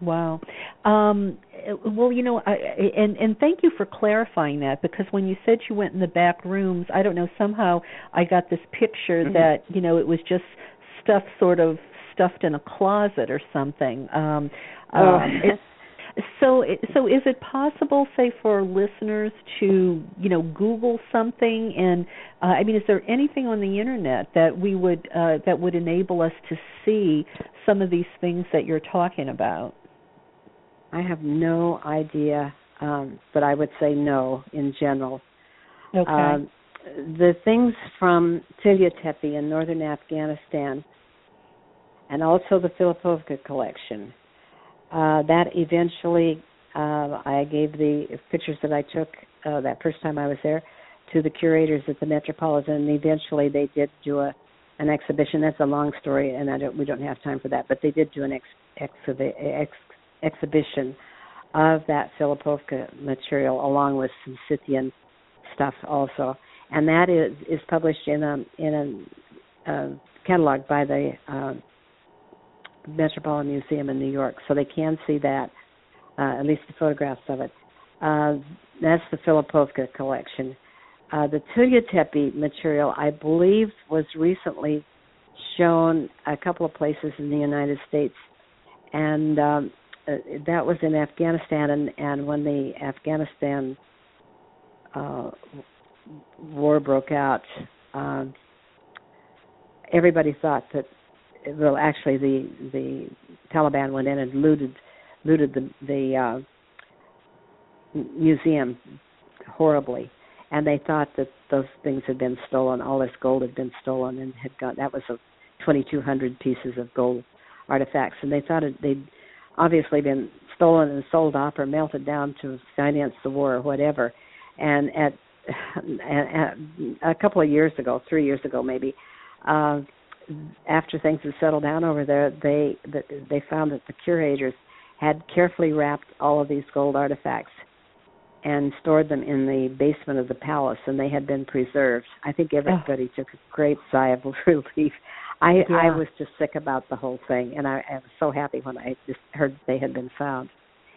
Wow. Um, well, you know, I, and and thank you for clarifying that because when you said you went in the back rooms, I don't know somehow I got this picture Mhm. that you know it was just stuff sort of stuffed in a closet or something. Um, Oh. um, so so is it possible say for listeners to you know google something and uh, i mean is there anything on the internet that we would uh, that would enable us to see some of these things that you're talking about I have no idea, um, but I would say no in general. okay Um, the things from Tillya Tepe in northern Afghanistan, and also the Filipovka collection. Uh, that eventually, uh, I gave the pictures that I took uh, that first time I was there to the curators at the Metropolitan, and eventually they did do a an exhibition. That's a long story, and I don't, we don't have time for that. But they did do an ex, exhibi- ex, exhibition of that Filipovka material along with some Scythian stuff also, and that is is published in a in a uh, catalog by the uh, Metropolitan Museum in New York, so they can see that uh, at least the photographs of it. Uh, that's the Filipovka collection. Uh, the Tillya Tepe material, I believe, was recently shown a couple of places in the United States, and um, uh, that was in Afghanistan. And, and when the Afghanistan uh, war broke out, um, everybody thought that well, actually, the the Taliban went in and looted looted the the uh, museum horribly, and they thought that those things had been stolen. All this gold had been stolen and had gone. That was a 2,200 pieces of gold artifacts, and they thought it, they'd obviously been stolen and sold off or melted down to finance the war or whatever. And at, at, at a couple of years ago, three years ago maybe, uh, after things had settled down over there, they they found that the curators had carefully wrapped all of these gold artifacts and stored them in the basement of the palace, and they had been preserved. I think everybody took a great sigh of relief. I Yeah. I was just sick about the whole thing, and I, I was so happy when I just heard they had been found.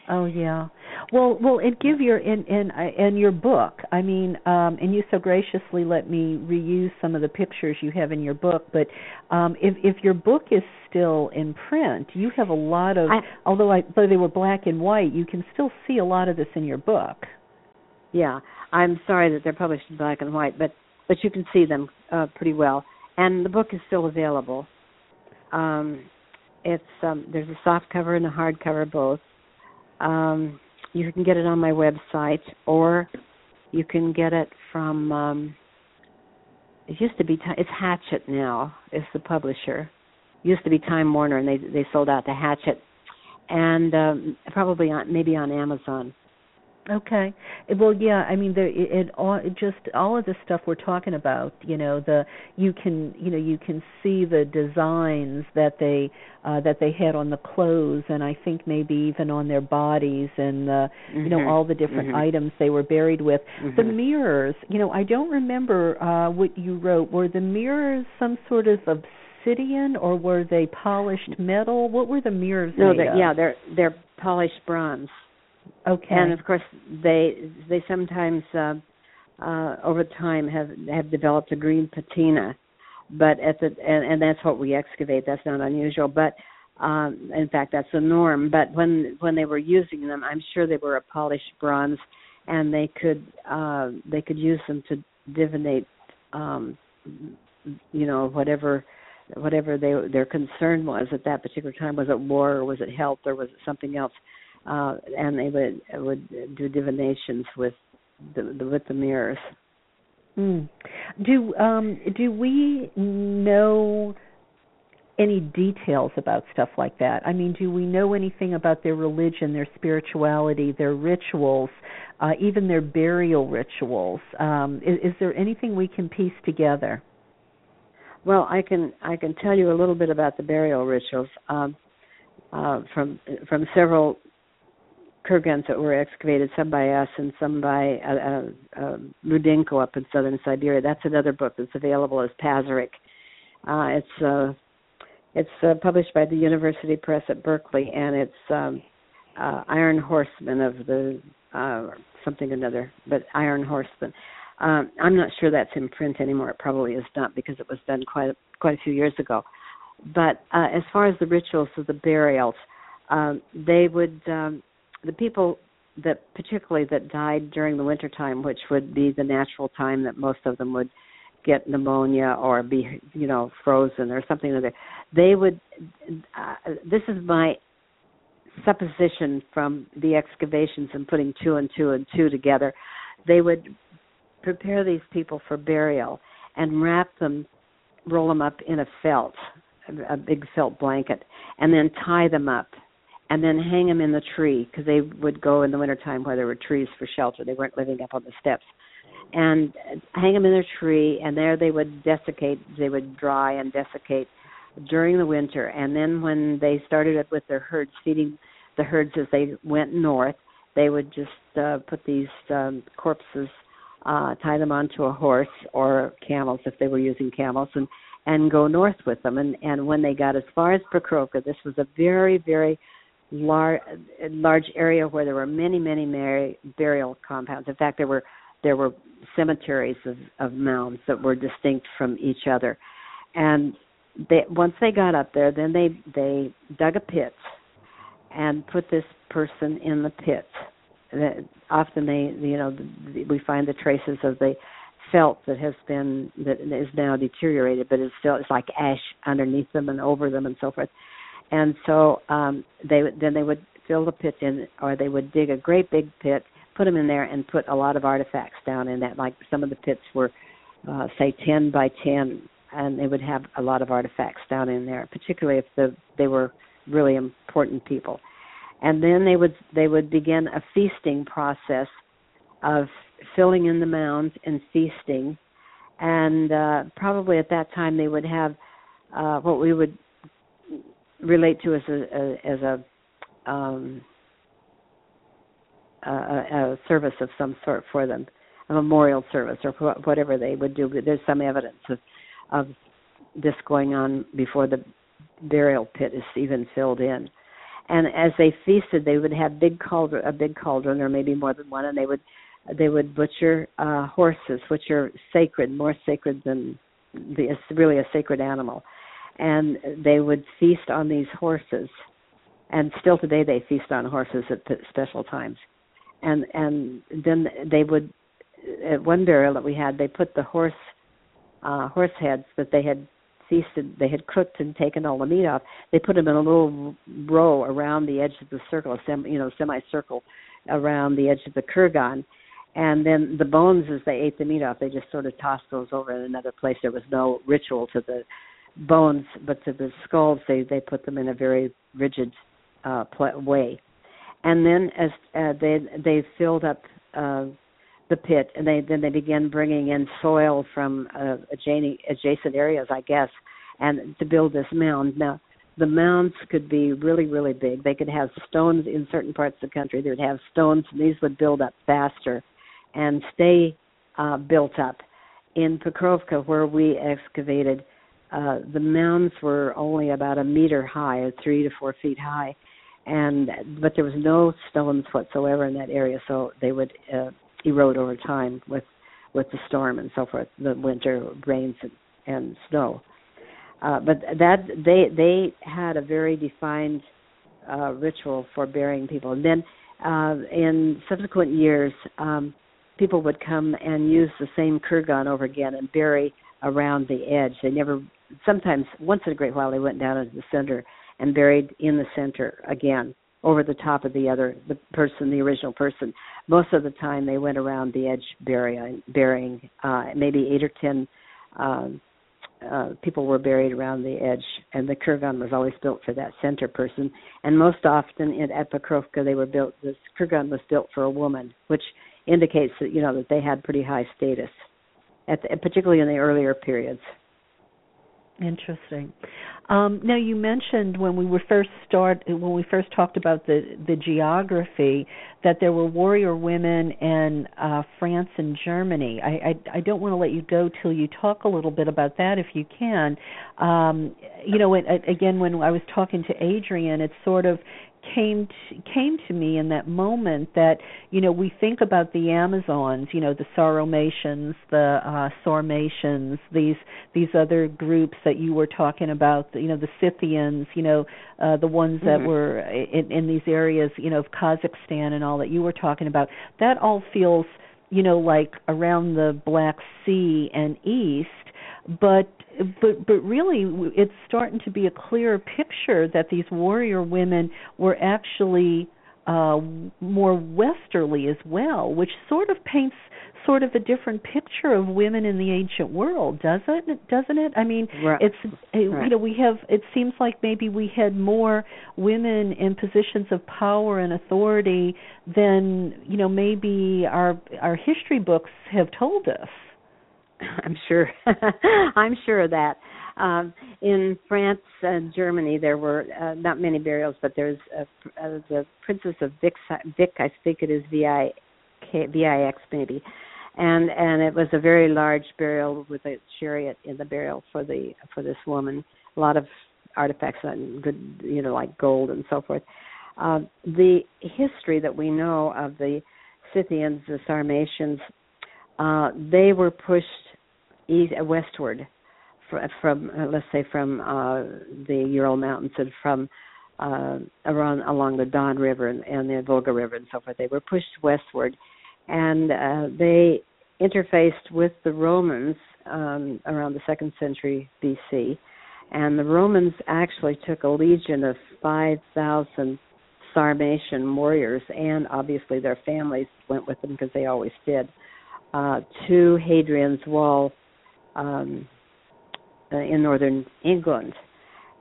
Oh yeah. Well, well, and give your in in in your book. I mean, um and you so graciously let me reuse some of the pictures you have in your book, but um if if your book is still in print, you have a lot of I- although I though they were black and white, you can still see a lot of this in your book. Yeah, I'm sorry that they're published in black and white, but but you can see them uh, pretty well, and the book is still available. Um, it's um, there's a soft cover and a hard cover both. Um, you can get it on my website, or you can get it from. Um, it used to be it's Hachette now is the publisher. It used to be Time Warner, and they they sold out to Hachette, and um, probably on maybe on Amazon. Okay. Well, yeah. I mean, there it, it all it just all of the stuff we're talking about. You know, the you can you know you can see the designs that they uh that they had on the clothes, and I think maybe even on their bodies, and the you know Mhm. all the different Mhm. items they were buried with. The Mhm. mirrors. You know, I don't remember uh what you wrote. Were the mirrors some sort of obsidian, or were they polished metal? What were the mirrors No, made they're, of? yeah, they're they're polished bronze, Okay. and of course they they sometimes uh, uh, over time have have developed a green patina, but at the and, and that's what we excavate. That's not unusual, but um, in fact that's the norm. But when when they were using them, I'm sure they were a polished bronze, and they could uh, they could use them to divinate, um, you know, whatever whatever they, their concern was at that particular time. Was it war or was it health or was it something else? Uh, and they would would do divinations with the, the with the mirrors. Mm. Do um do we know any details about stuff like that? I mean, do we know anything about their religion, their spirituality, their rituals, uh, even their burial rituals? Um, is, is there anything we can piece together? Well, I can I can tell you a little bit about the burial rituals um, uh, from from several kurgans that were excavated, some by us and some by uh, uh, uh, up in southern Siberia. That's another book that's available as Pazyryk. Uh, it's uh, it's uh, published by the University Press at Berkeley, and it's um, uh, Iron Horseman of the uh, something another, but Iron Horseman. Um, I'm not sure that's in print anymore. It probably is not because it was done quite a, quite a few years ago. But uh, as far as the rituals of the burials, um, they would um, the people that particularly that died during the winter time, which would be the natural time that most of them would get pneumonia or be you know frozen or something like that. They would. Uh, this is my supposition from the excavations and putting two and two and two together. They would prepare these people for burial and wrap them, roll them up in a felt, a big felt blanket, and then tie them up and then hang them in the tree because they would go in the wintertime where there were trees for shelter. They weren't living up on the steppes. And hang them in their tree, and there they would desiccate. They would dry and desiccate during the winter. And then when they started with their herds, feeding the herds as they went north, they would just uh, put these um, corpses uh, tie them onto a horse or camels if they were using camels, and and go north with them. And and when they got as far as Pokrovka, this was a very very large large area where there were many many mar- burial compounds. In fact, there were there were cemeteries of, of mounds that were distinct from each other. And they once they got up there, then they they dug a pit and put this person in the pit often they you know we find the traces of the felt that has been that is now deteriorated but it's still it's like ash underneath them and over them and so forth and so um they then they would fill the pit in or they would dig a great big pit put them in there and put a lot of artifacts down in that like some of the pits were uh say 10 by 10 and they would have a lot of artifacts down in there particularly if the they were really important people. And then they would they would begin a feasting process of filling in the mounds and feasting. And uh, probably at that time they would have uh, what we would relate to as a, as a um, a, a service of some sort for them, a memorial service or whatever they would do. There's some evidence of of this going on before the burial pit is even filled in and as they feasted they would have big cauldron a big cauldron or maybe more than one and they would they would butcher uh horses which are sacred more sacred than the it's really a sacred animal and they would feast on these horses and still today they feast on horses at special times and and then they would at one burial that we had they put the horse uh horse heads that they had feasted, they had cooked and taken all the meat off. They put them in a little row around the edge of the circle, a sem, you know, semicircle around the edge of the kurgan. And then the bones, as they ate the meat off, they just sort of tossed those over in another place. There was no ritual to the bones, but to the skulls, they they put them in a very rigid uh, pl- way. And then as uh, they they filled up uh, the pit, and they then they began bringing in soil from uh, adjacent adjacent areas, I guess, and to build this mound. Now, the mounds could be really really big. They could have stones in certain parts of the country. They would have stones, and these would build up faster and stay uh, built up. In Pokrovka, where we excavated, uh, the mounds were only about a meter high, three to four feet high, and but there was no stones whatsoever in that area, so they would uh, erode over time with with the storm and so forth, the winter rains and, and snow. Uh, but that they they had a very defined uh, ritual for burying people. And then uh, in subsequent years, um, people would come and use the same kurgan over again and bury around the edge. They never. Sometimes once in a great while, they went down into the center and buried in the center again over the top of the other the person the original person most of the time they went around the edge burying burying uh maybe eight or ten um uh, people were buried around the edge, and the kurgan was always built for that center person. And most often in, at Pokrovka, they were built. This kurgan was built for a woman, which indicates that you know that they had pretty high status, at the, particularly in the earlier periods. Interesting. Um, now you mentioned when we were first start when we first talked about the the geography that there were warrior women in uh, France and Germany. I, I I don't want to let you go till you talk a little bit about that if you can. Um, you know, it, again when I was talking to Adrienne, it's sort of came to, came to me in that moment that you know we think about the Amazons, you know the Sauromatians, the uh, Sarmatians, these these other groups that you were talking about, you know the Scythians, you know uh, the ones that mm-hmm. were in, in these areas, you know of Kazakhstan and all that you were talking about. That all feels you know like around the Black Sea and east but but but really it's starting to be a clearer picture that these warrior women were actually uh more westerly as well which sort of paints sort of a different picture of women in the ancient world doesn't it doesn't it i mean right. it's right. you know we have it seems like maybe we had more women in positions of power and authority than you know maybe our our history books have told us I'm sure. I'm sure of that. Um, in France and Germany, there were uh, not many burials, but there's a, uh, the Princess of Vic. Vic, I think it is V I K V I X maybe, and and it was a very large burial with a chariot in the burial for the for this woman. A lot of artifacts and good, you know, like gold and so forth. Uh, the history that we know of the Scythians, the Sarmatians, uh, they were pushed east uh, westward from uh, let's say from uh, the Ural Mountains and from uh, around along the Don River and, and the Volga River and so forth. They were pushed westward, and uh, they interfaced with the Romans um, around the second century BC. And the Romans actually took a legion of 5,000 Sarmatian warriors, and obviously their families went with them because they always did, uh, to Hadrian's Wall um, uh, in northern England,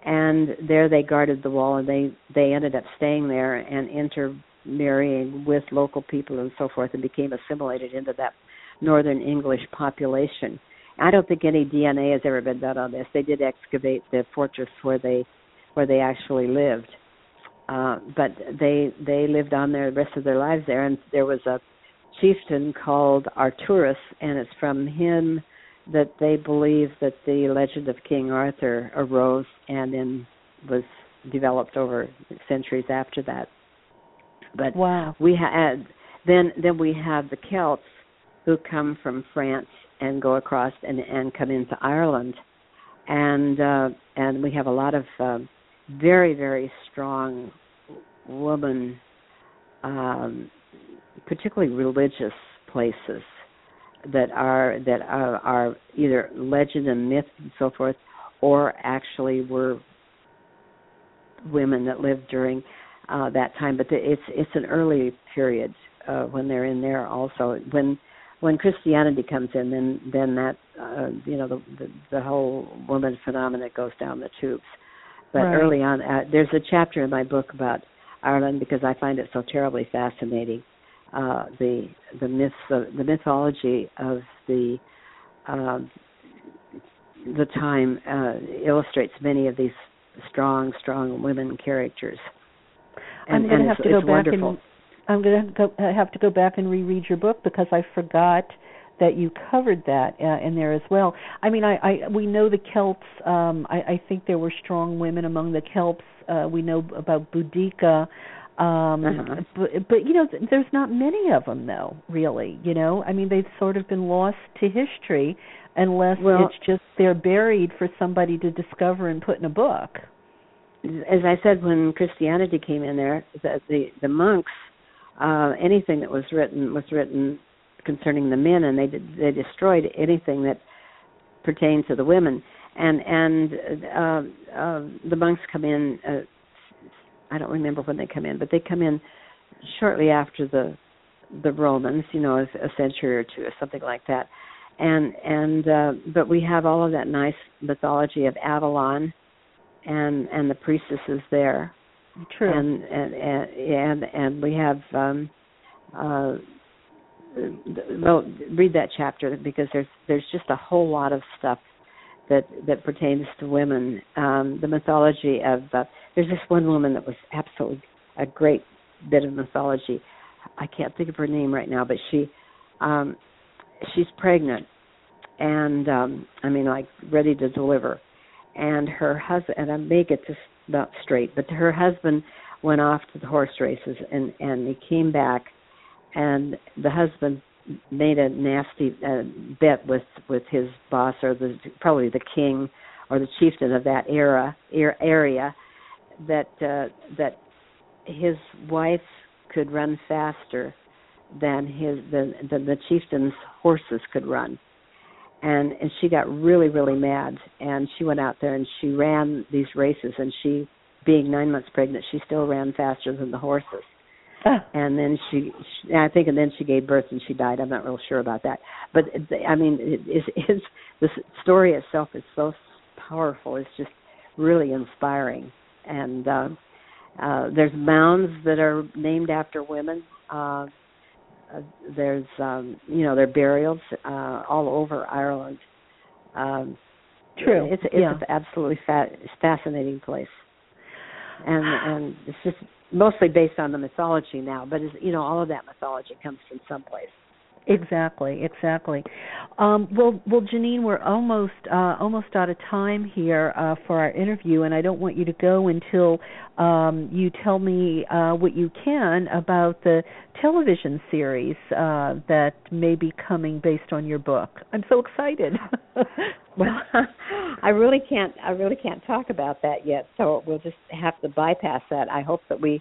and there they guarded the wall, and they they ended up staying there and intermarrying with local people and so forth, and became assimilated into that northern English population. I don't think any DNA has ever been done on this. They did excavate the fortress where they where they actually lived, uh, but they they lived on there the rest of their lives there. And there was a chieftain called Arturus, and it's from him that they believe that the legend of King Arthur arose and then was developed over centuries after that. But wow. we had then then we have the Celts who come from France and go across and and come into Ireland, and uh, and we have a lot of uh, very very strong woman, um, particularly religious places that are that are, are either legend and myth and so forth, or actually were women that lived during uh, that time. But the, it's it's an early period uh, when they're in there. Also, when when Christianity comes in, then then that uh, you know the, the the whole woman phenomenon goes down the tubes. But right. early on, uh, there's a chapter in my book about Ireland because I find it so terribly fascinating uh, the the myths of, the mythology of the uh, the time uh, illustrates many of these strong strong women characters. And, I'm going to have to go back wonderful. and I'm going to go, have to go back and reread your book because I forgot that you covered that uh, in there as well. I mean, I, I we know the Celts. Um, I, I think there were strong women among the Celts. Uh, we know about Boudica. Um, uh-huh. but, but you know, there's not many of them though. Really, you know, I mean, they've sort of been lost to history unless well, it's just they're buried for somebody to discover and put in a book. As I said, when Christianity came in there, the the, the monks, uh, anything that was written was written concerning the men, and they did, they destroyed anything that pertained to the women. And and uh, uh, the monks come in. Uh, I don't remember when they come in, but they come in shortly after the the Romans, you know, a, a century or two or something like that. and and uh, but we have all of that nice mythology of Avalon, and and the priestesses there, True. and and and and, and we have um uh well read that chapter because there's there's just a whole lot of stuff that that pertains to women. Um the mythology of uh, there's this one woman that was absolutely a great bit of mythology. I can't think of her name right now but she um she's pregnant and um i mean like ready to deliver. And her husband and i may get this not straight but her husband went off to the horse races and and he came back and the husband made a nasty uh, bet with with his boss or the probably the king or the chieftain of that era er, area that uh, that his wife could run faster than his than, than the chieftain's horses could run. And and she got really really mad and she went out there and she ran these races and she being 9 months pregnant she still ran faster than the horses and then she, she I think and then she gave birth and she died. I'm not real sure about that. But I mean it is it's the story itself is so powerful. It's just really inspiring. And uh uh there's mounds that are named after women. Uh uh, there's um you know their burials uh all over Ireland. Um True. It's it's yeah. an absolutely fa- fascinating place. And and it's just mostly based on the mythology now, but you know all of that mythology comes from someplace. Exactly, exactly. Um, well, well, Jeannine, we're almost uh, almost out of time here uh, for our interview, and I don't want you to go until um, you tell me uh, what you can about the television series uh, that may be coming based on your book. I'm so excited. well, I really can't. I really can't talk about that yet, so we'll just have to bypass that. I hope that we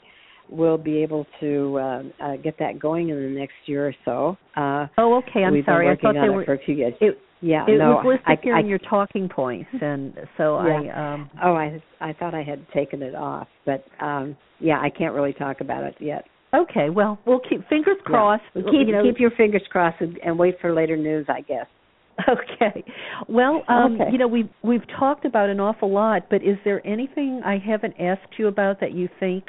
we'll be able to uh, uh, get that going in the next year or so. Uh, oh, okay. I'm sorry. I thought on they it were. for a few years. It, yeah, it no, was listed I, here I, in your talking points, and so Yeah. I. um Oh, I I thought I had taken it off, but um yeah, I can't really talk about it yet. Okay. Well, we'll keep fingers crossed. Yeah. Keep you know, keep your fingers crossed and, and wait for later news, I guess. Okay. Well, um, Okay. you know, we've we've talked about an awful lot, but is there anything I haven't asked you about that you think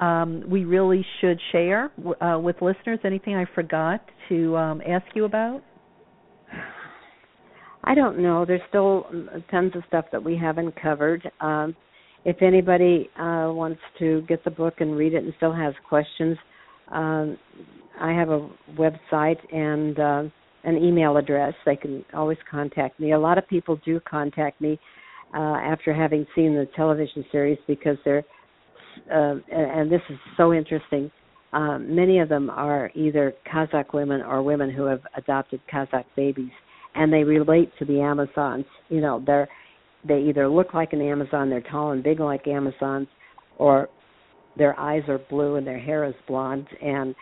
um, we really should share uh, with listeners? Anything I forgot to um, ask you about? I don't know. There's still mm, tons of stuff that we haven't covered. Um, if anybody uh, wants to get the book and read it and still has questions, um, I have a website and uh, an email address. They can always contact me. A lot of people do contact me uh, after having seen the television series because they're, uh, and, and this is so interesting. Um, many of them are either Kazakh women or women who have adopted Kazakh babies and they relate to the Amazons. You know, they're they either look like an Amazon, they're tall and big like Amazons, or their eyes are blue and their hair is blonde, and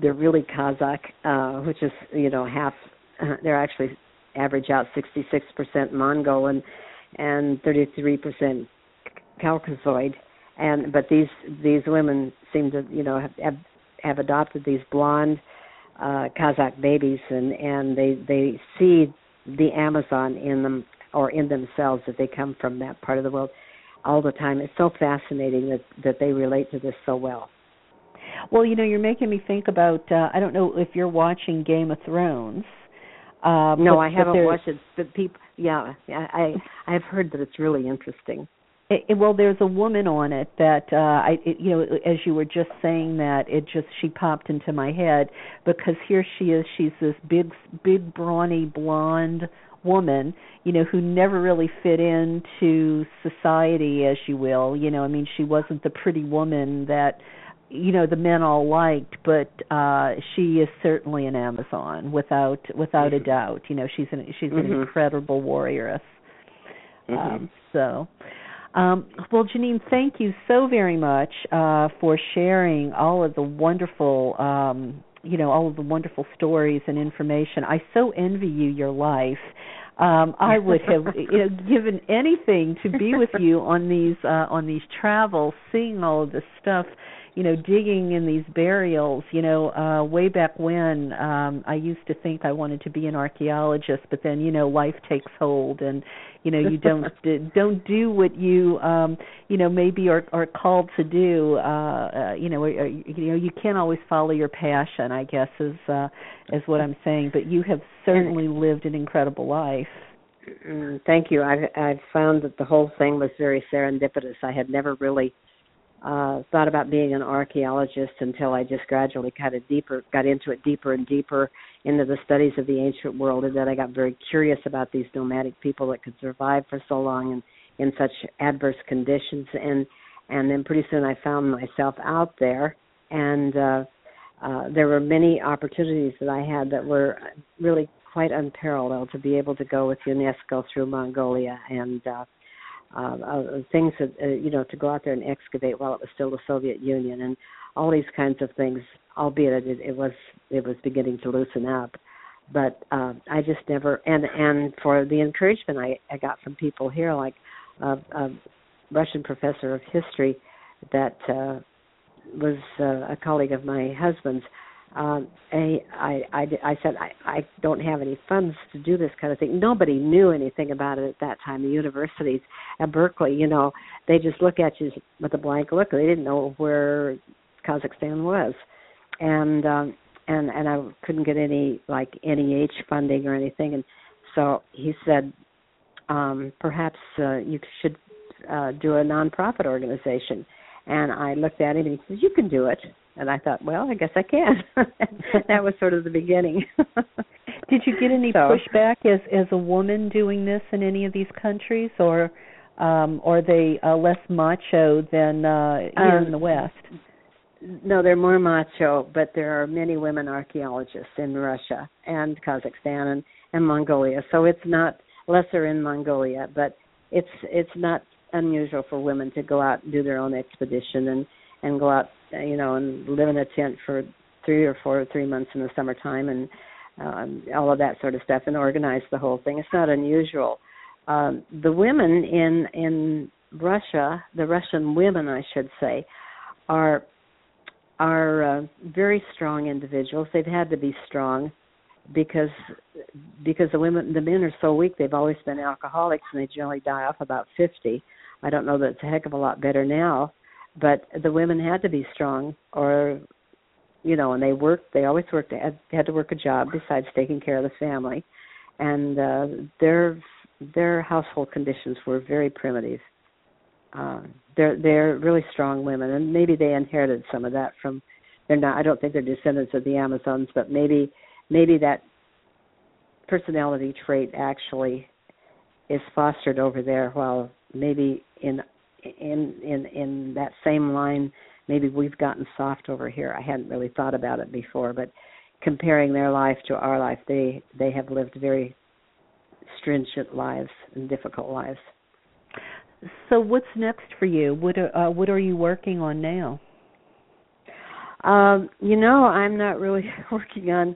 they're really Kazakh, uh, which is you know half. They're actually average out 66% Mongolian and 33% Caucasoid, and but these these women seem to you know have have, have adopted these blonde uh Kazakh babies and and they they see the Amazon in them or in themselves that they come from that part of the world all the time. It's so fascinating that that they relate to this so well. Well, you know, you're making me think about. Uh, I don't know if you're watching Game of Thrones. Uh, no, but, I haven't watched it, but people, yeah, I I have heard that it's really interesting. It, it, well, there's a woman on it that uh I it, you know as you were just saying that it just she popped into my head because here she is she's this big big brawny blonde woman you know who never really fit into society as you will you know I mean she wasn't the pretty woman that you know the men all liked but uh she is certainly an amazon without without a Mhm. doubt you know she's an she's an Mhm. incredible warrioress Mhm. um, so, um, well, Jeannine, thank you so very much uh, for sharing all of the wonderful, um, you know, all of the wonderful stories and information. I so envy you your life. Um, I would have you know, given anything to be with you on these uh, on these travels, seeing all of this stuff. you know digging in these burials you know uh way back when um i used to think i wanted to be an archaeologist but then you know life takes hold and you know you don't don't do what you um you know maybe are are called to do uh, uh you know or, you know you can't always follow your passion i guess is uh is what i'm saying but you have certainly lived an incredible life Mm, thank you. I've I've found that the whole thing was very serendipitous. I had never really uh thought about being an archaeologist until I just gradually kind of deeper got into it deeper and deeper into the studies of the ancient world and then I got very curious about these nomadic people that could survive for so long and in such adverse conditions. And and then pretty soon I found myself out there and uh uh there were many opportunities that I had that were really quite unparalleled to be able to go with UNESCO through Mongolia and uh, uh, uh, things that uh, you know to go out there and excavate while it was still the Soviet Union and all these kinds of things. Albeit it, it was it was beginning to loosen up, but uh, I just never and and for the encouragement I, I got from people here, like a, a Russian professor of history that uh, was uh, a colleague of my husband's um, I, I, I, I said I, I don't have any funds to do this kind of thing. Nobody knew anything about it at that time. The universities at Berkeley, you know, they just look at you with a blank look. They didn't know where Kazakhstan was, and um, and and I couldn't get any like NEH funding or anything. And so he said, um, perhaps uh, you should uh, do a nonprofit organization. And I looked at him and he says, "You can do it." And I thought, well, I guess I can. that was sort of the beginning. Did you get any so, pushback as as a woman doing this in any of these countries, or um, are they uh, less macho than uh, here um, in the West? No, they're more macho, but there are many women archaeologists in Russia and Kazakhstan and, and Mongolia. So it's not lesser in Mongolia, but it's it's not unusual for women to go out and do their own expedition and and go out you know, and live in a tent for three or four or three months in the summertime and um, all of that sort of stuff and organize the whole thing. It's not unusual. Um, the women in in Russia, the Russian women, I should say, are are uh, very strong individuals. They've had to be strong because because the women the men are so weak. They've always been alcoholics and they generally die off about fifty. I don't know that it's a heck of a lot better now, but the women had to be strong or you know and they worked they always worked had, had to work a job besides taking care of the family. And uh their their household conditions were very primitive. Uh they're they're really strong women and maybe they inherited some of that from they're not i don't think they're descendants of the amazons but maybe maybe that personality trait actually is fostered over there while maybe in in in in that same line maybe we've gotten soft over here. I hadn't really thought about it before but comparing their life to our life they they have lived very stringent lives and difficult lives. So what's next for you? What are, uh, what are you working on now? Um you know i'm not really working on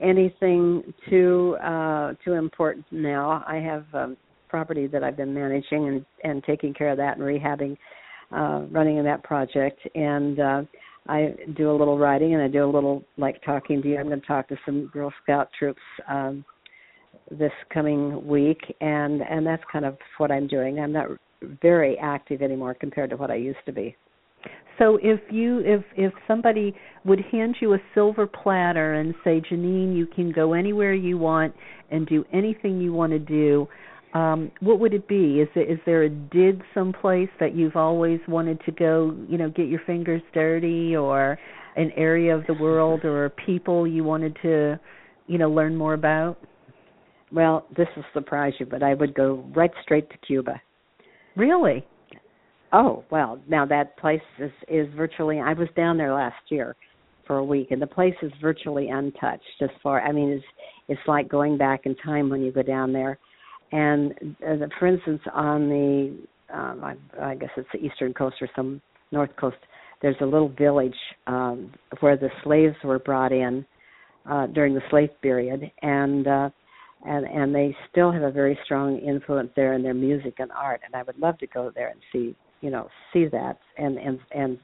anything too uh too important now. I have um property that I've been managing and and taking care of that and rehabbing, uh, running in that project. And uh, I do a little writing and I do a little like talking to you. I'm going to talk to some Girl Scout troops um, this coming week, and and that's kind of what I'm doing. I'm not very active anymore compared to what I used to be. So if you if if somebody would hand you a silver platter and say, Jeannine, you can go anywhere you want and do anything you want to do, um, what would it be? Is there, is there a dig someplace that you've always wanted to go? You know, get your fingers dirty, or an area of the world, or people you wanted to, you know, learn more about? Well, this will surprise you, but I would go right straight to Cuba. Really? Oh well, now that place is is virtually. I was down there last year for a week, and the place is virtually untouched. As far, I mean, it's it's like going back in time when you go down there and uh, for instance, on the um, I, I guess it's the eastern coast or some north coast, there's a little village um, where the slaves were brought in uh, during the slave period, and uh, and and they still have a very strong influence there in their music and art. And I would love to go there and see you know see that and and and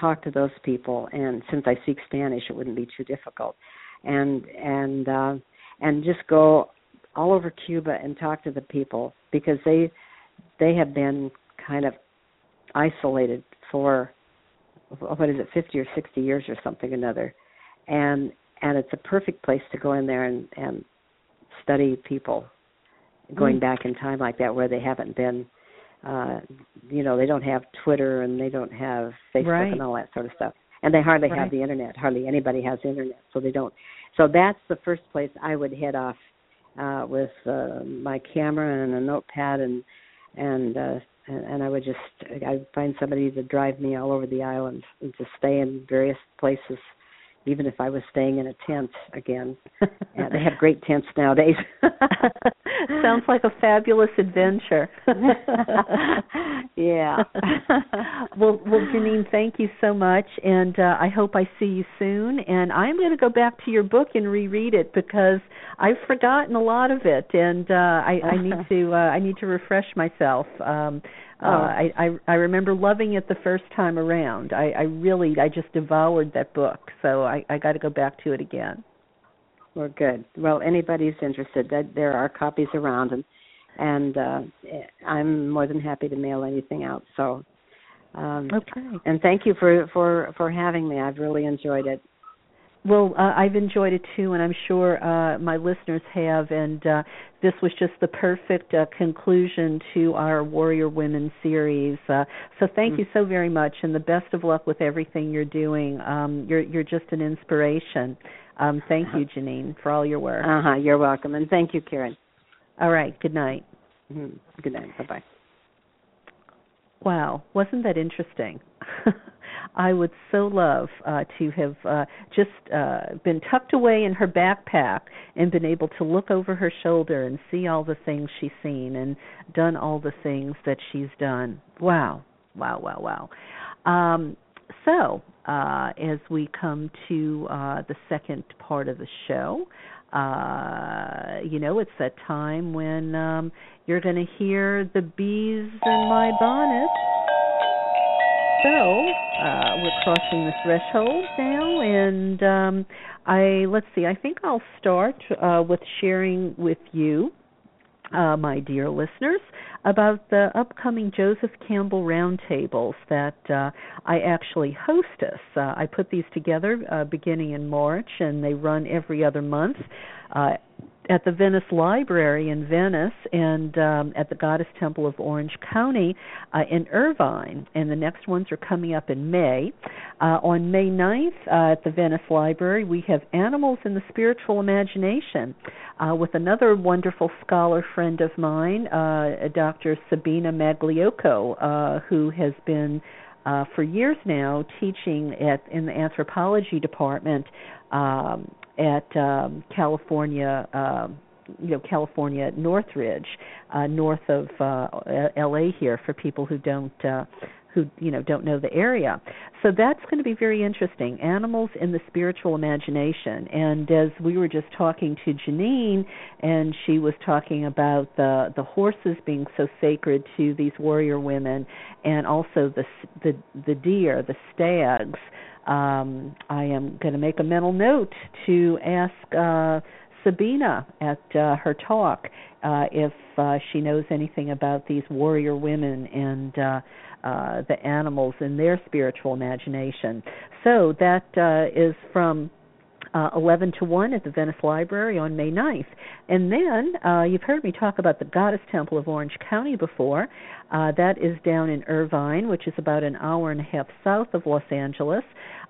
talk to those people. And since I speak Spanish it wouldn't be too difficult. And and uh and just go all over Cuba and talk to the people because they they have been kind of isolated for what is it 50 or 60 years or something another and and it's a perfect place to go in there and and study people going Mm. back in time like that where they haven't been uh you know they don't have twitter and they don't have facebook Right. and all that sort of stuff and they hardly Right. have the internet hardly anybody has internet so they don't so that's the first place i would head off uh with uh, my camera and a notepad and and uh and, i would just i'd find somebody to drive me all over the island and to stay in various places even if i was staying in a tent again yeah, they have great tents nowadays Sounds like a fabulous adventure. yeah. well, well, Jeannine, thank you so much, and uh, I hope I see you soon. And I'm going to go back to your book and reread it because I've forgotten a lot of it, and uh, I, I need to uh, I need to refresh myself. Um, uh. I, I I remember loving it the first time around. I, I really I just devoured that book, so I, I got to go back to it again. Well, good. Well, anybody's interested, that there are copies around, and and uh, I'm more than happy to mail anything out. So, um, Okay. and thank you for for for having me. I've really enjoyed it. Well, uh, I've enjoyed it too, and I'm sure uh, my listeners have. And uh, this was just the perfect uh, conclusion to our Warrior Women series. Uh, so thank you so very much, and the best of luck with everything you're doing. Um, you're you're just an inspiration. Um, thank you, Jeannine, for all your work. Uh huh. You're welcome, and thank you, Karen. all right. Good night. Mhm. Good night. Bye bye. Wow, wasn't that interesting? I would so love uh, to have uh, just uh, been tucked away in her backpack and been able to look over her shoulder and see all the things she's seen and done all the things that she's done. Wow, wow, wow, wow. Um, so, uh, as we come to uh, the second part of the show, uh, you know, it's that time when um, you're going to hear the bees in my bonnet. So uh, we're crossing the threshold now, and um, I let's see. I think I'll start uh, with sharing with you, uh, my dear listeners, about the upcoming Joseph Campbell roundtables that uh, I actually hostess. Uh, I put these together uh, beginning in March, and they run every other month. Uh, at the Venice Library in Venice and um, at the Goddess Temple of Orange County uh, in Irvine. And the next ones are coming up in May. Uh, on May 9th uh, at the Venice Library, we have Animals in the Spiritual Imagination uh, with another wonderful scholar friend of mine, uh, Dr. Sabina Magliocco, uh, who has been uh, for years now teaching at in the anthropology department um, at um, California, um, you know, California Northridge, uh, north of uh, L.A. here for people who don't. Uh, who you know don't know the area. So that's going to be very interesting. Animals in the spiritual imagination. And as we were just talking to Jeannine and she was talking about the the horses being so sacred to these warrior women and also the the the deer the stags um, I am going to make a mental note to ask uh, Sabina at uh, her talk uh, if uh, she knows anything about these warrior women. And uh, the animals in their spiritual imagination. So that uh, is from uh, 11 to 1 at the Venice Library on May 9th. And then uh, you've heard me talk about the Goddess Temple of Orange County before. Uh, that is down in Irvine, which is about an hour and a half south of Los Angeles.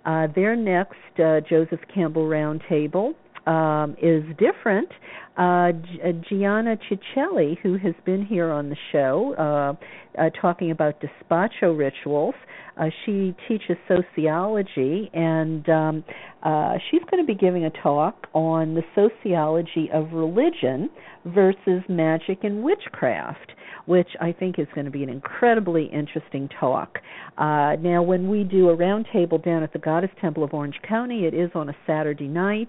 Uh, their next uh, Joseph Campbell Roundtable um, is different. Uh, G- Gianna Ciccelli, who has been here on the show, uh, uh, talking about despacho rituals. Uh, she teaches sociology, and um, uh, she's going to be giving a talk on the sociology of religion versus magic and witchcraft which I think is going to be an incredibly interesting talk. Uh, now, when we do a roundtable down at the Goddess Temple of Orange County, it is on a Saturday night,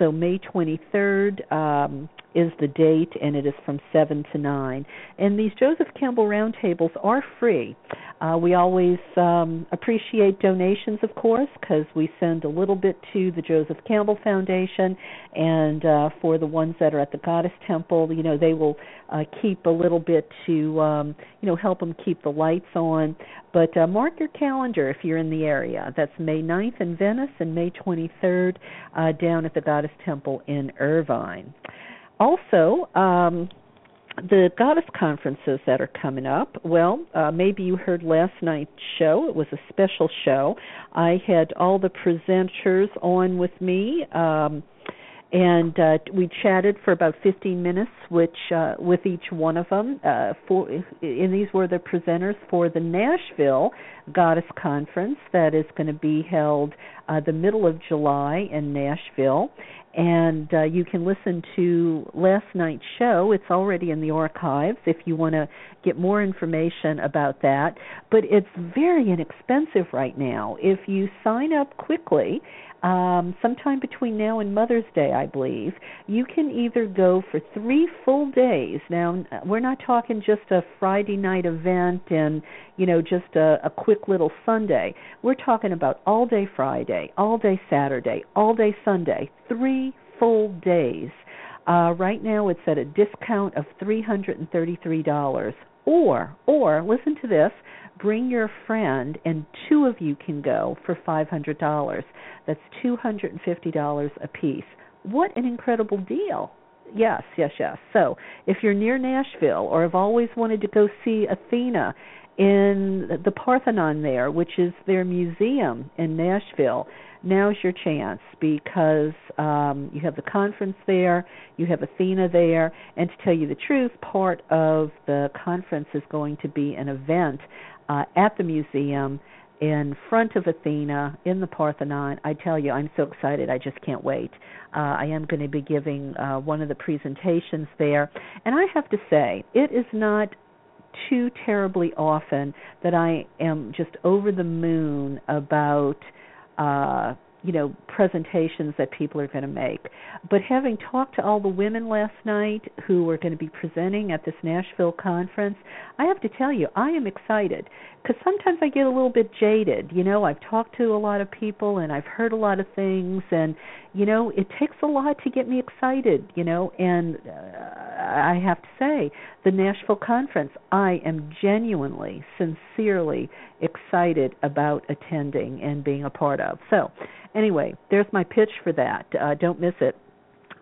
so May 23rd. Um, is the date, and it is from 7 to 9. And these Joseph Campbell roundtables are free. Uh, we always um, appreciate donations, of course, because we send a little bit to the Joseph Campbell Foundation, and uh, for the ones that are at the Goddess Temple, you know, they will uh, keep a little bit to, um, you know, help them keep the lights on. But uh, mark your calendar if you're in the area. That's May 9th in Venice and May 23rd uh, down at the Goddess Temple in Irvine. Also, um, the goddess conferences that are coming up. Well, uh, maybe you heard last night's show. It was a special show. I had all the presenters on with me. Um, and uh, we chatted for about 15 minutes, which uh, with each one of them. Uh, for, and these were the presenters for the Nashville Goddess Conference that is going to be held uh, the middle of July in Nashville. And uh, you can listen to last night's show. It's already in the archives if you want to get more information about that. But it's very inexpensive right now. If you sign up quickly, um, sometime between now and Mother's Day, I believe, you can either go for three full days. Now, we're not talking just a Friday night event and, you know, just a, a quick little Sunday. We're talking about all day Friday, all day Saturday, all day Sunday, three full days. Uh, right now, it's at a discount of $333. Or, or, listen to this, bring your friend and two of you can go for $500. That's $250 a piece. What an incredible deal. Yes, yes, yes. So, if you're near Nashville or have always wanted to go see Athena in the Parthenon there, which is their museum in Nashville, now's your chance because um, you have the conference there, you have Athena there, and to tell you the truth, part of the conference is going to be an event uh, at the museum in front of Athena in the Parthenon. I tell you, I'm so excited. I just can't wait. Uh, I am going to be giving uh, one of the presentations there. And I have to say, it is not too terribly often that I am just over the moon about uh you know presentations that people are going to make. But having talked to all the women last night who are going to be presenting at this Nashville conference I have to tell you I am excited cuz sometimes I get a little bit jaded you know I've talked to a lot of people and I've heard a lot of things and you know it takes a lot to get me excited you know and uh, I have to say the Nashville conference I am genuinely sincerely excited about attending and being a part of so Anyway, there's my pitch for that. Uh, don't miss it.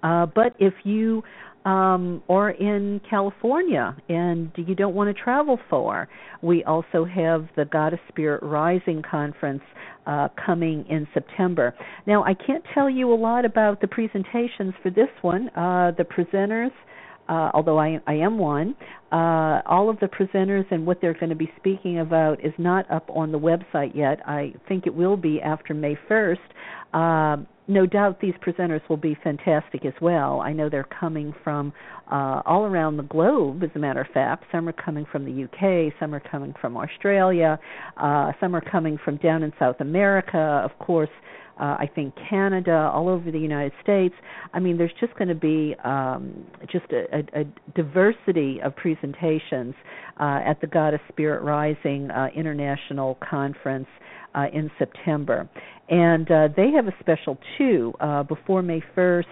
Uh, but if you um, are in California and you don't want to travel far, we also have the Goddess Spirit Rising Conference uh, coming in September. Now, I can't tell you a lot about the presentations for this one. Uh, the presenters uh, although I, I am one, uh, all of the presenters and what they're going to be speaking about is not up on the website yet. I think it will be after May 1st. Uh, no doubt these presenters will be fantastic as well. I know they're coming from uh, all around the globe, as a matter of fact. Some are coming from the UK, some are coming from Australia, uh, some are coming from down in South America, of course uh, I think Canada, all over the United States. I mean, there's just going to be um, just a, a, a diversity of presentations uh, at the Goddess Spirit Rising uh, International Conference uh, in September, and uh, they have a special too uh, before May 1st.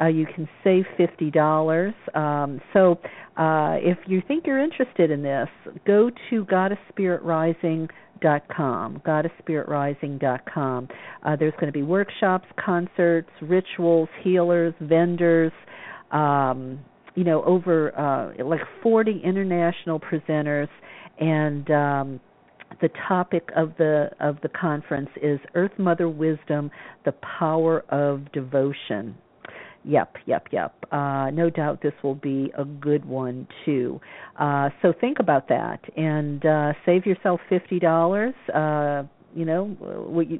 Uh, you can save fifty dollars. Um, so, uh, if you think you're interested in this, go to Goddess Spirit Rising goddessspiritrising.com, goddessspiritrising.com. Uh, there's going to be workshops, concerts, rituals, healers, vendors, um, you know, over uh, like 40 international presenters, and um, the topic of the of the conference is Earth Mother Wisdom: The Power of Devotion. Yep, yep, yep. Uh, no doubt this will be a good one too. Uh, so think about that and uh, save yourself fifty dollars. Uh, you know,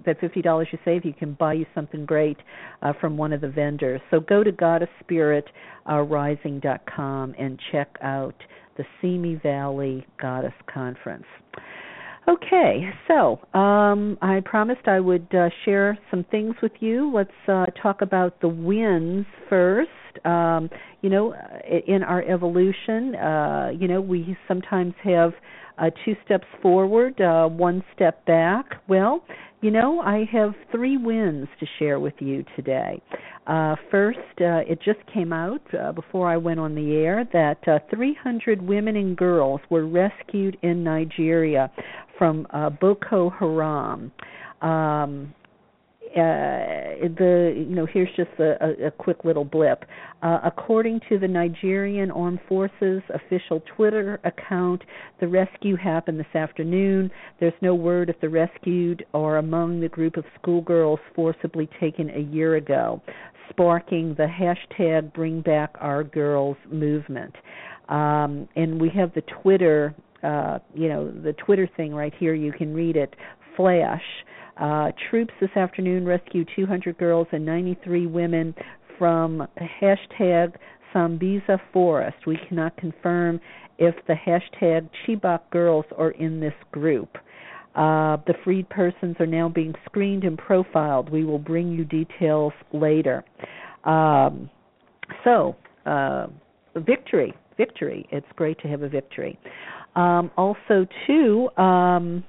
that fifty dollars you save, you can buy you something great uh, from one of the vendors. So go to goddessspiritrising.com uh, and check out the Simi Valley Goddess Conference. Okay, so um, I promised I would uh, share some things with you. Let's uh, talk about the wins first. Um, you know, in our evolution, uh, you know, we sometimes have uh, two steps forward, uh, one step back. Well, you know, I have three wins to share with you today. Uh, first, uh, it just came out uh, before I went on the air that uh, 300 women and girls were rescued in Nigeria from uh, Boko Haram. Um, uh, the you know here's just a, a, a quick little blip. Uh, according to the Nigerian Armed Forces official Twitter account, the rescue happened this afternoon. There's no word if the rescued are among the group of schoolgirls forcibly taken a year ago, sparking the hashtag Bring Back Our Girls movement. Um, and we have the Twitter, uh, you know, the Twitter thing right here. You can read it. Flash. Uh, troops this afternoon rescued 200 girls and 93 women from hashtag Sambisa Forest. We cannot confirm if the hashtag Chibok girls are in this group. Uh, the freed persons are now being screened and profiled. We will bring you details later. Um, so, uh, victory, victory. It's great to have a victory. Um, also, too, um,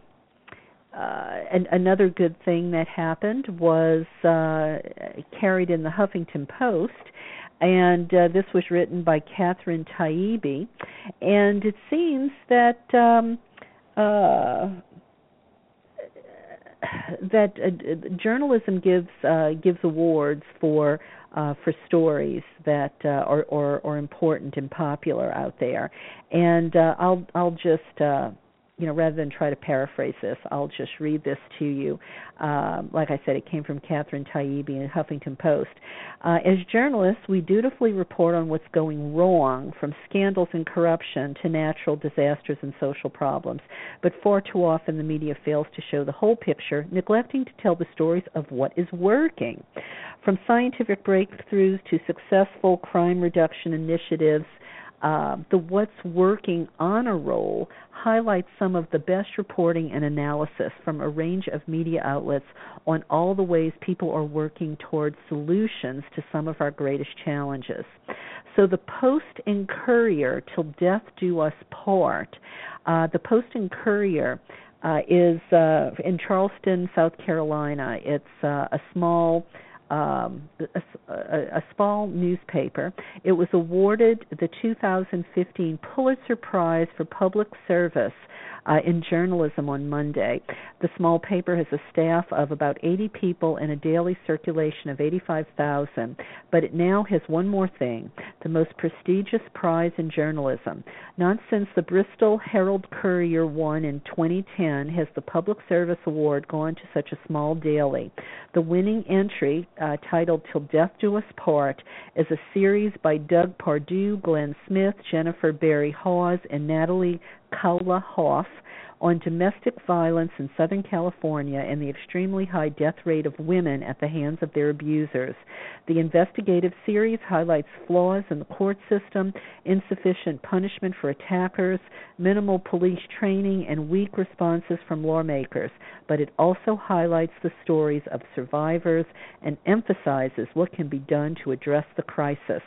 uh, and another good thing that happened was uh, carried in the Huffington Post, and uh, this was written by Catherine Taibi, and it seems that um, uh, that uh, journalism gives gives awards for uh, for stories that uh, are, are are important and popular out there, and uh, I'll I'll just you know, rather than try to paraphrase this, I'll just read this to you. Um, like I said, it came from Catherine Taibi in Huffington Post. Uh, as journalists, we dutifully report on what's going wrong, from scandals and corruption to natural disasters and social problems. But far too often, the media fails to show the whole picture, neglecting to tell the stories of what is working. From scientific breakthroughs to successful crime reduction initiatives, uh, the What's Working Honor Roll highlights some of the best reporting and analysis from a range of media outlets on all the ways people are working towards solutions to some of our greatest challenges. So, the Post and Courier, Till Death Do Us Part, uh, the Post and Courier uh, is uh, in Charleston, South Carolina. It's uh, a small um, a, a, a small newspaper. It was awarded the 2015 Pulitzer Prize for Public Service uh, in journalism on Monday. The small paper has a staff of about 80 people and a daily circulation of 85,000, but it now has one more thing the most prestigious prize in journalism. Not since the Bristol Herald Courier won in 2010 has the Public Service Award gone to such a small daily. The winning entry, uh, titled Till Death Do Us Part, is a series by Doug Pardue, Glenn Smith, Jennifer Berry Hawes, and Natalie Caula Hauff on domestic violence in Southern California and the extremely high death rate of women at the hands of their abusers. The investigative series highlights flaws in the court system, insufficient punishment for attackers, minimal police training, and weak responses from lawmakers, but it also highlights the stories of survivors and emphasizes what can be done to address the crisis.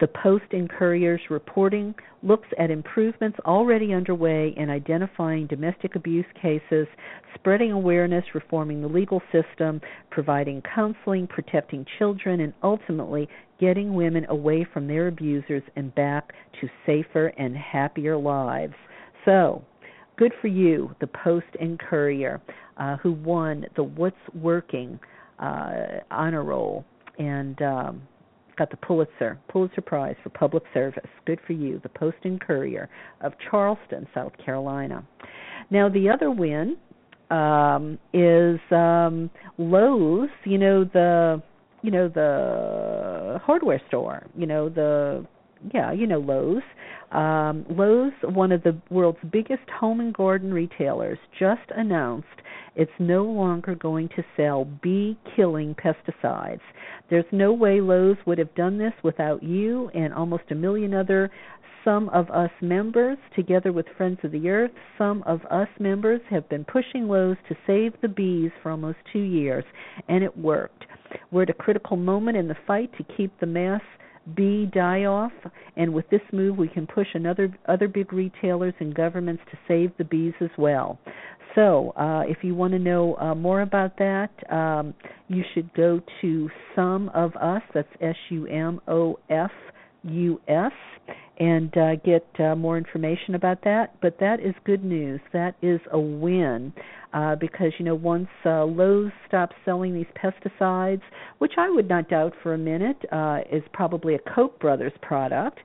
The Post and Courier's reporting looks at improvements already underway in identifying domestic abuse cases, spreading awareness, reforming the legal system, providing counseling, protecting children, and ultimately getting women away from their abusers and back to safer and happier lives. So, good for you, the Post and Courier, uh, who won the What's Working uh, honor roll. And um, got the Pulitzer Pulitzer Prize for Public Service. Good for you, the Post and Courier of Charleston, South Carolina. Now the other win um, is um, Lowe's. You know the you know the hardware store. You know the yeah you know Lowe's. Um, Lowe's, one of the world's biggest home and garden retailers, just announced it's no longer going to sell bee killing pesticides. There's no way Lowe's would have done this without you and almost a million other SumOfUs members, together with Friends of the Earth, SumOfUs members have been pushing Lowe's to save the bees for almost two years, and it worked. We're at a critical moment in the fight to keep the mass bee die off, and with this move, we can push another other big retailers and governments to save the bees as well. So, uh, if you want to know uh, more about that, um, you should go to SumOfUs. That's S U M O F U S and uh, get uh, more information about that. But that is good news. That is a win uh, because you know once uh, Lowe's stops selling these pesticides, which I would not doubt for a minute uh, is probably a Koch brothers product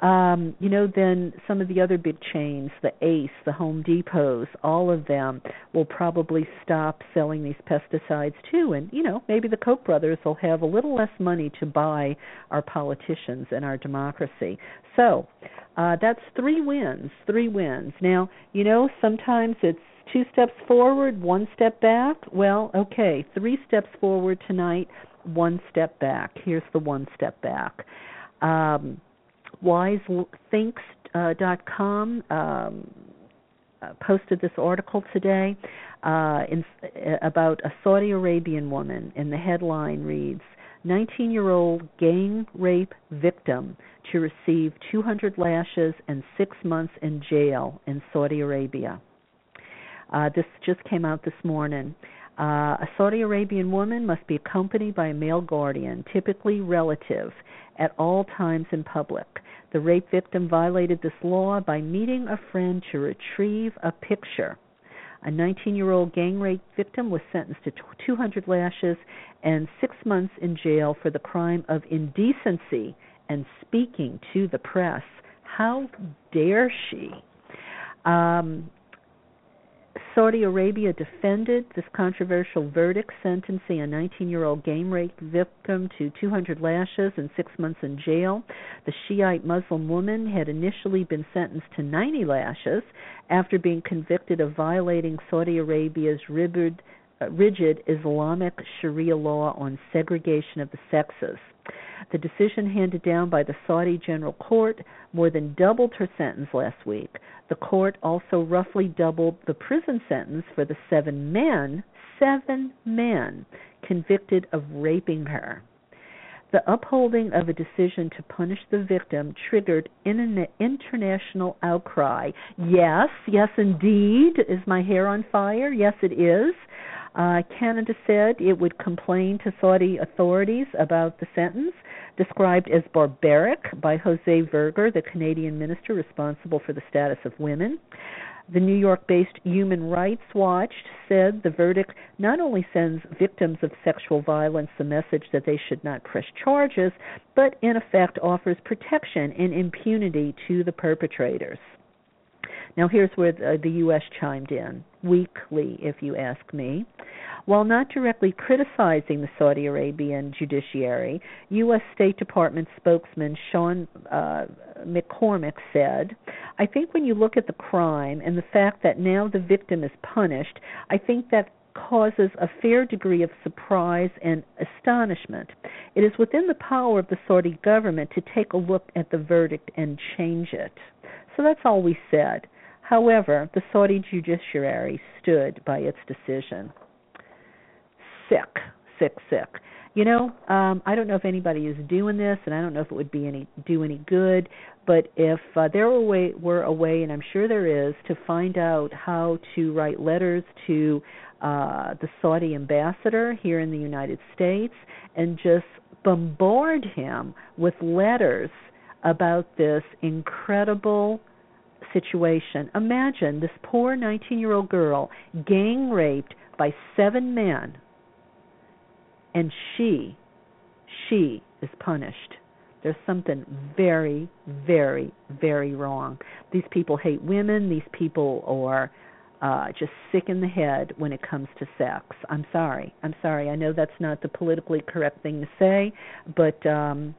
um, you know, then some of the other big chains, the Ace, the Home Depots, all of them will probably stop selling these pesticides too. And, you know, maybe the Koch brothers will have a little less money to buy our politicians and our democracy. So uh, that's three wins, three wins. Now, you know, sometimes it's two steps forward, one step back. Well, okay, three steps forward tonight, one step back. Here's the one step back. Um, wisethinks.com um, uh, posted this article today uh, in, uh, about a Saudi Arabian woman, and the headline reads 19 year old gang rape victim to receive 200 lashes and six months in jail in Saudi Arabia. Uh, this just came out this morning. Uh, a Saudi Arabian woman must be accompanied by a male guardian, typically relative, at all times in public. The rape victim violated this law by meeting a friend to retrieve a picture. A 19 year old gang rape victim was sentenced to 200 lashes and six months in jail for the crime of indecency and speaking to the press. How dare she? Um, Saudi Arabia defended this controversial verdict, sentencing a 19 year old gang rape victim to 200 lashes and six months in jail. The Shiite Muslim woman had initially been sentenced to 90 lashes after being convicted of violating Saudi Arabia's rigid, uh, rigid Islamic Sharia law on segregation of the sexes. The decision handed down by the Saudi General Court more than doubled her sentence last week. The court also roughly doubled the prison sentence for the seven men, seven men, convicted of raping her. The upholding of a decision to punish the victim triggered an international outcry. Yes, yes, indeed. Is my hair on fire? Yes, it is. Uh, Canada said it would complain to Saudi authorities about the sentence, described as barbaric by Jose Virga, the Canadian minister responsible for the status of women. The New York based Human Rights Watch said the verdict not only sends victims of sexual violence the message that they should not press charges, but in effect offers protection and impunity to the perpetrators. Now, here's where the, U.S. chimed in weakly, if you ask me. While not directly criticizing the Saudi Arabian judiciary, U.S. State Department spokesman Sean uh, McCormick said, I think when you look at the crime and the fact that now the victim is punished, I think that causes a fair degree of surprise and astonishment. It is within the power of the Saudi government to take a look at the verdict and change it. So that's all we said. However, the Saudi judiciary stood by its decision. Sick, sick, sick. You know, um, I don't know if anybody is doing this, and I don't know if it would be any do any good. But if uh, there were a, way, were a way, and I'm sure there is, to find out how to write letters to uh, the Saudi ambassador here in the United States and just bombard him with letters about this incredible situation. Imagine this poor 19 year old girl gang raped by seven men, and she, she is punished. There's something very, very, very wrong. These people hate women. These people are uh, just sick in the head when it comes to sex. I'm sorry. I'm sorry. I know that's not the politically correct thing to say, but um,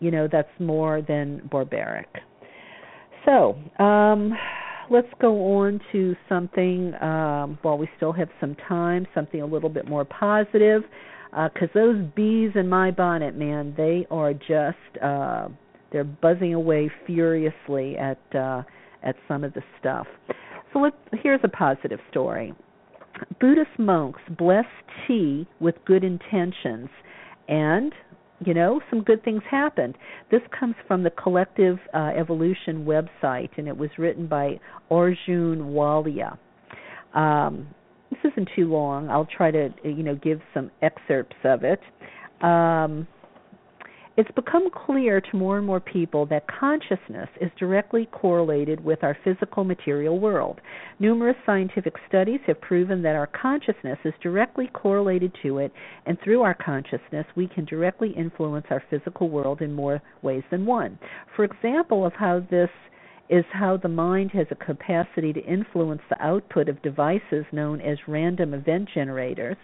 you know that's more than barbaric. So, um, let's go on to something um, while we still have some time, something a little bit more positive. Because uh, those bees in my bonnet, man, they are just uh, they're buzzing away furiously at uh, at some of the stuff. So let here's a positive story. Buddhist monks bless tea with good intentions and you know some good things happened. This comes from the collective uh, evolution website and it was written by arjun walia. Um, this isn't too long. I'll try to you know give some excerpts of it. Um, it's become clear to more and more people that consciousness is directly correlated with our physical material world. Numerous scientific studies have proven that our consciousness is directly correlated to it, and through our consciousness, we can directly influence our physical world in more ways than one. For example, of how this is how the mind has a capacity to influence the output of devices known as random event generators.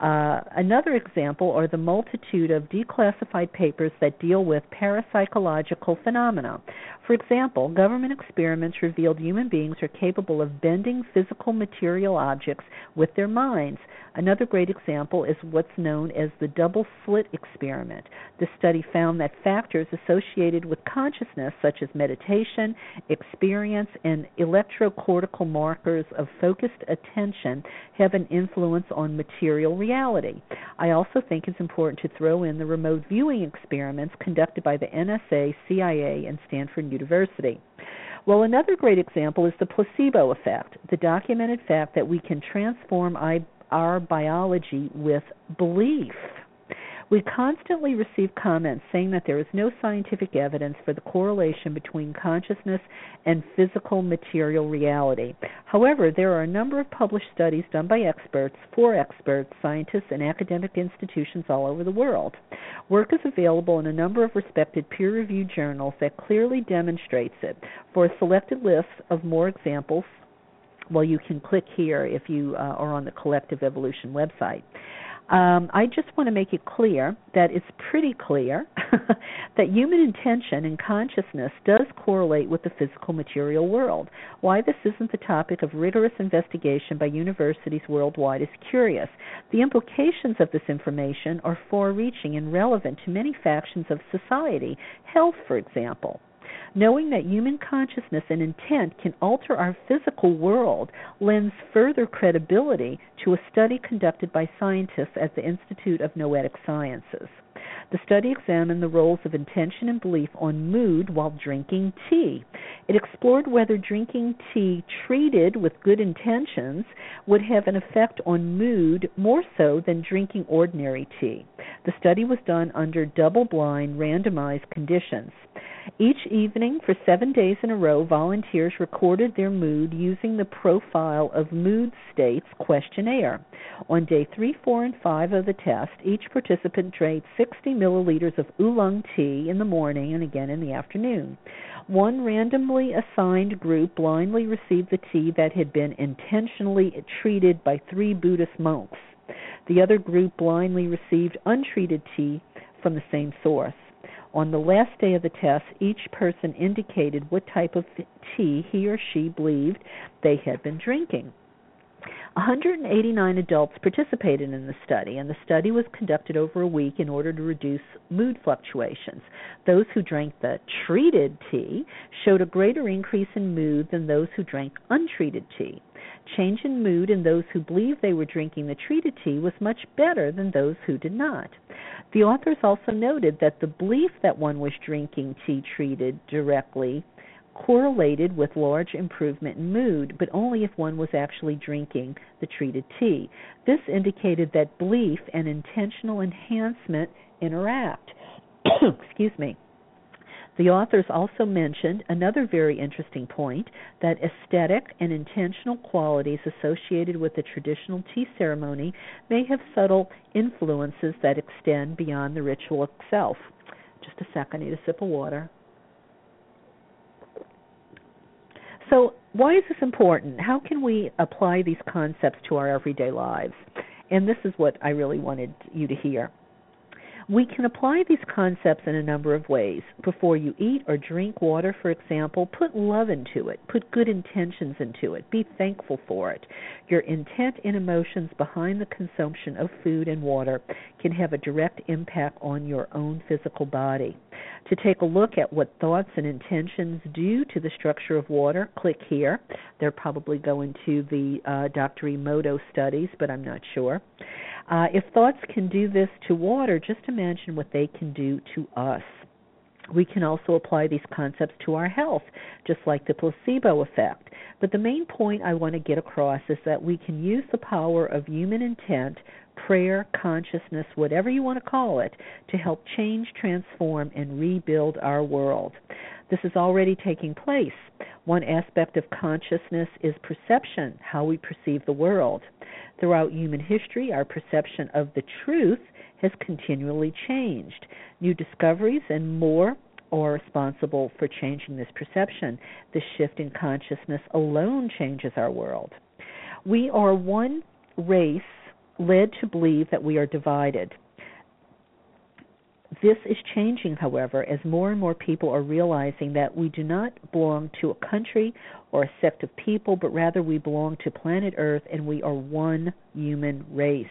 Uh, another example are the multitude of declassified papers that deal with parapsychological phenomena. For example, government experiments revealed human beings are capable of bending physical material objects with their minds. Another great example is what's known as the double slit experiment. The study found that factors associated with consciousness, such as meditation, experience, and electrocortical markers of focused attention, have an influence on material reality. I also think it's important to throw in the remote viewing experiments conducted by the NSA, CIA, and Stanford University. Well, another great example is the placebo effect, the documented fact that we can transform our biology with belief. We constantly receive comments saying that there is no scientific evidence for the correlation between consciousness and physical material reality. However, there are a number of published studies done by experts, for experts, scientists, and academic institutions all over the world. Work is available in a number of respected peer reviewed journals that clearly demonstrates it. For a selected list of more examples, well, you can click here if you uh, are on the Collective Evolution website. Um, I just want to make it clear that it's pretty clear that human intention and consciousness does correlate with the physical material world. Why this isn't the topic of rigorous investigation by universities worldwide is curious. The implications of this information are far reaching and relevant to many factions of society, health, for example. Knowing that human consciousness and intent can alter our physical world lends further credibility to a study conducted by scientists at the Institute of Noetic Sciences. The study examined the roles of intention and belief on mood while drinking tea. It explored whether drinking tea treated with good intentions would have an effect on mood more so than drinking ordinary tea. The study was done under double blind, randomized conditions. Each evening for seven days in a row, volunteers recorded their mood using the Profile of Mood States questionnaire. On day three, four, and five of the test, each participant drank 60 milliliters of oolong tea in the morning and again in the afternoon. One randomly assigned group blindly received the tea that had been intentionally treated by three Buddhist monks. The other group blindly received untreated tea from the same source. On the last day of the test, each person indicated what type of tea he or she believed they had been drinking. 189 adults participated in the study, and the study was conducted over a week in order to reduce mood fluctuations. Those who drank the treated tea showed a greater increase in mood than those who drank untreated tea. Change in mood in those who believed they were drinking the treated tea was much better than those who did not. The authors also noted that the belief that one was drinking tea treated directly correlated with large improvement in mood, but only if one was actually drinking the treated tea. This indicated that belief and intentional enhancement interact. Excuse me. The authors also mentioned another very interesting point that aesthetic and intentional qualities associated with the traditional tea ceremony may have subtle influences that extend beyond the ritual itself. Just a second, I need a sip of water. So, why is this important? How can we apply these concepts to our everyday lives? And this is what I really wanted you to hear. We can apply these concepts in a number of ways. Before you eat or drink water, for example, put love into it, put good intentions into it, be thankful for it. Your intent and emotions behind the consumption of food and water can have a direct impact on your own physical body. To take a look at what thoughts and intentions do to the structure of water, click here. They're probably going to the uh, Dr. Emoto studies, but I'm not sure. Uh, if thoughts can do this to water, just imagine what they can do to us. We can also apply these concepts to our health, just like the placebo effect. But the main point I want to get across is that we can use the power of human intent, prayer, consciousness, whatever you want to call it, to help change, transform, and rebuild our world. This is already taking place. One aspect of consciousness is perception, how we perceive the world. Throughout human history, our perception of the truth has continually changed. New discoveries and more are responsible for changing this perception. The shift in consciousness alone changes our world. We are one race led to believe that we are divided. This is changing, however, as more and more people are realizing that we do not belong to a country or a sect of people, but rather we belong to planet Earth and we are one human race.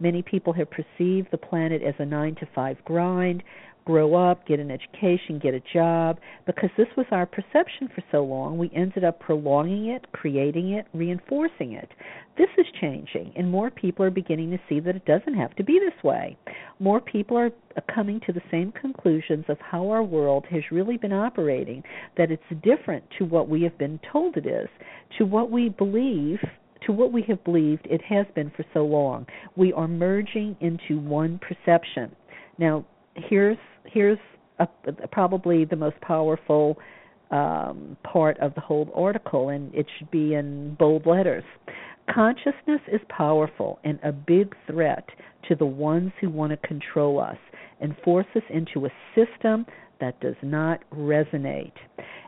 Many people have perceived the planet as a nine to five grind, grow up, get an education, get a job. Because this was our perception for so long, we ended up prolonging it, creating it, reinforcing it. This is changing, and more people are beginning to see that it doesn't have to be this way. More people are coming to the same conclusions of how our world has really been operating, that it's different to what we have been told it is, to what we believe to what we have believed it has been for so long. We are merging into one perception. Now, here's here's a, probably the most powerful um, part of the whole article, and it should be in bold letters. Consciousness is powerful and a big threat to the ones who want to control us and force us into a system that does not resonate.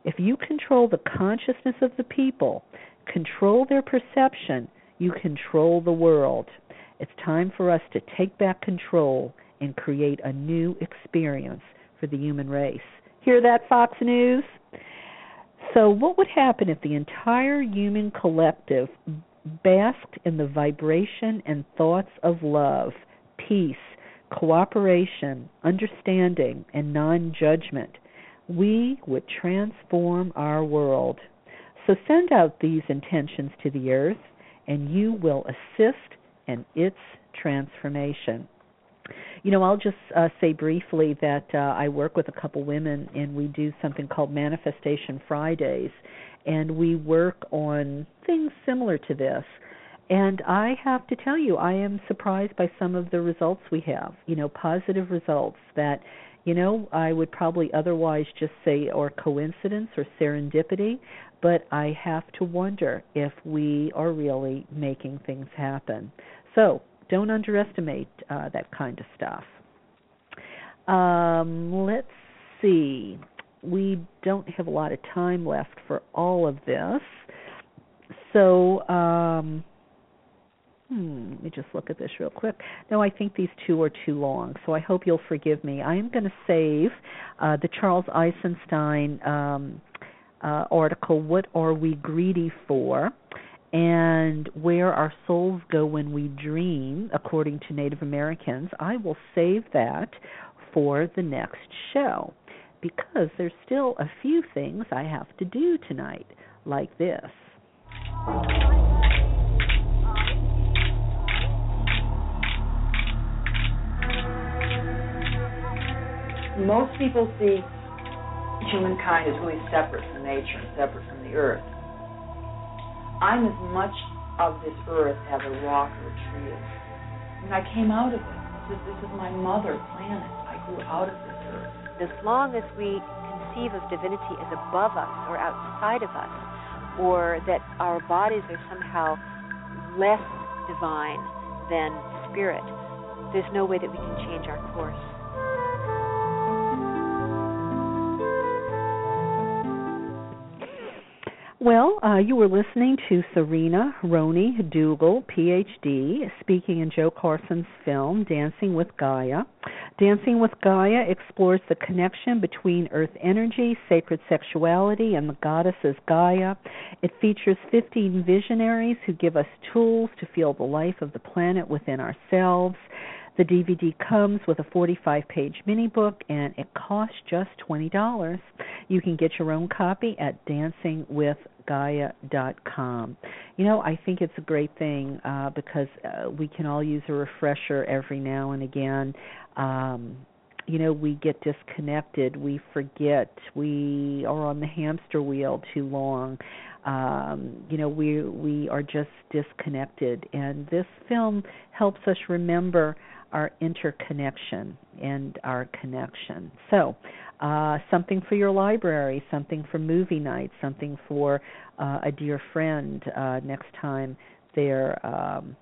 If you control the consciousness of the people, control their perception, you control the world. It's time for us to take back control and create a new experience for the human race. Hear that, Fox News? So, what would happen if the entire human collective basked in the vibration and thoughts of love, peace, cooperation, understanding, and non judgment? We would transform our world. So, send out these intentions to the earth, and you will assist in its transformation. You know, I'll just uh, say briefly that uh, I work with a couple women and we do something called Manifestation Fridays, and we work on things similar to this. And I have to tell you, I am surprised by some of the results we have. You know, positive results that, you know, I would probably otherwise just say or coincidence or serendipity, but I have to wonder if we are really making things happen. So, don't underestimate uh, that kind of stuff. Um, let's see. We don't have a lot of time left for all of this. So, um, hmm, let me just look at this real quick. No, I think these two are too long, so I hope you'll forgive me. I am going to save uh, the Charles Eisenstein um, uh, article, What Are We Greedy For? And where our souls go when we dream, according to Native Americans, I will save that for the next show because there's still a few things I have to do tonight, like this. Most people see humankind as really separate from nature and separate from the earth. I'm as much of this earth as a rock or a tree is. I mean, I came out of it. This is, this is my mother planet. I grew out of this earth. As long as we conceive of divinity as above us or outside of us, or that our bodies are somehow less divine than spirit, there's no way that we can change our course. Well, uh, you were listening to Serena Roney Dougal, PhD, speaking in Joe Carson's film Dancing with Gaia. Dancing with Gaia explores the connection between earth energy, sacred sexuality, and the goddesses Gaia. It features 15 visionaries who give us tools to feel the life of the planet within ourselves. The DVD comes with a 45 page mini book and it costs just $20. You can get your own copy at dancingwithgaia.com. You know, I think it's a great thing uh, because uh, we can all use a refresher every now and again. Um, you know we get disconnected we forget we are on the hamster wheel too long um you know we we are just disconnected and this film helps us remember our interconnection and our connection so uh something for your library something for movie night something for uh, a dear friend uh next time their um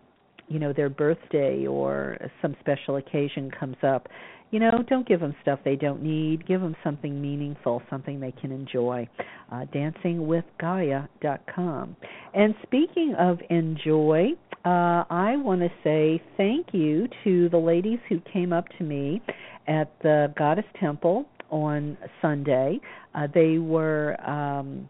you know their birthday or some special occasion comes up you know, don't give them stuff they don't need. Give them something meaningful, something they can enjoy. Uh, dancingwithgaia.com. And speaking of enjoy, uh, I want to say thank you to the ladies who came up to me at the Goddess Temple on Sunday. Uh, they were um,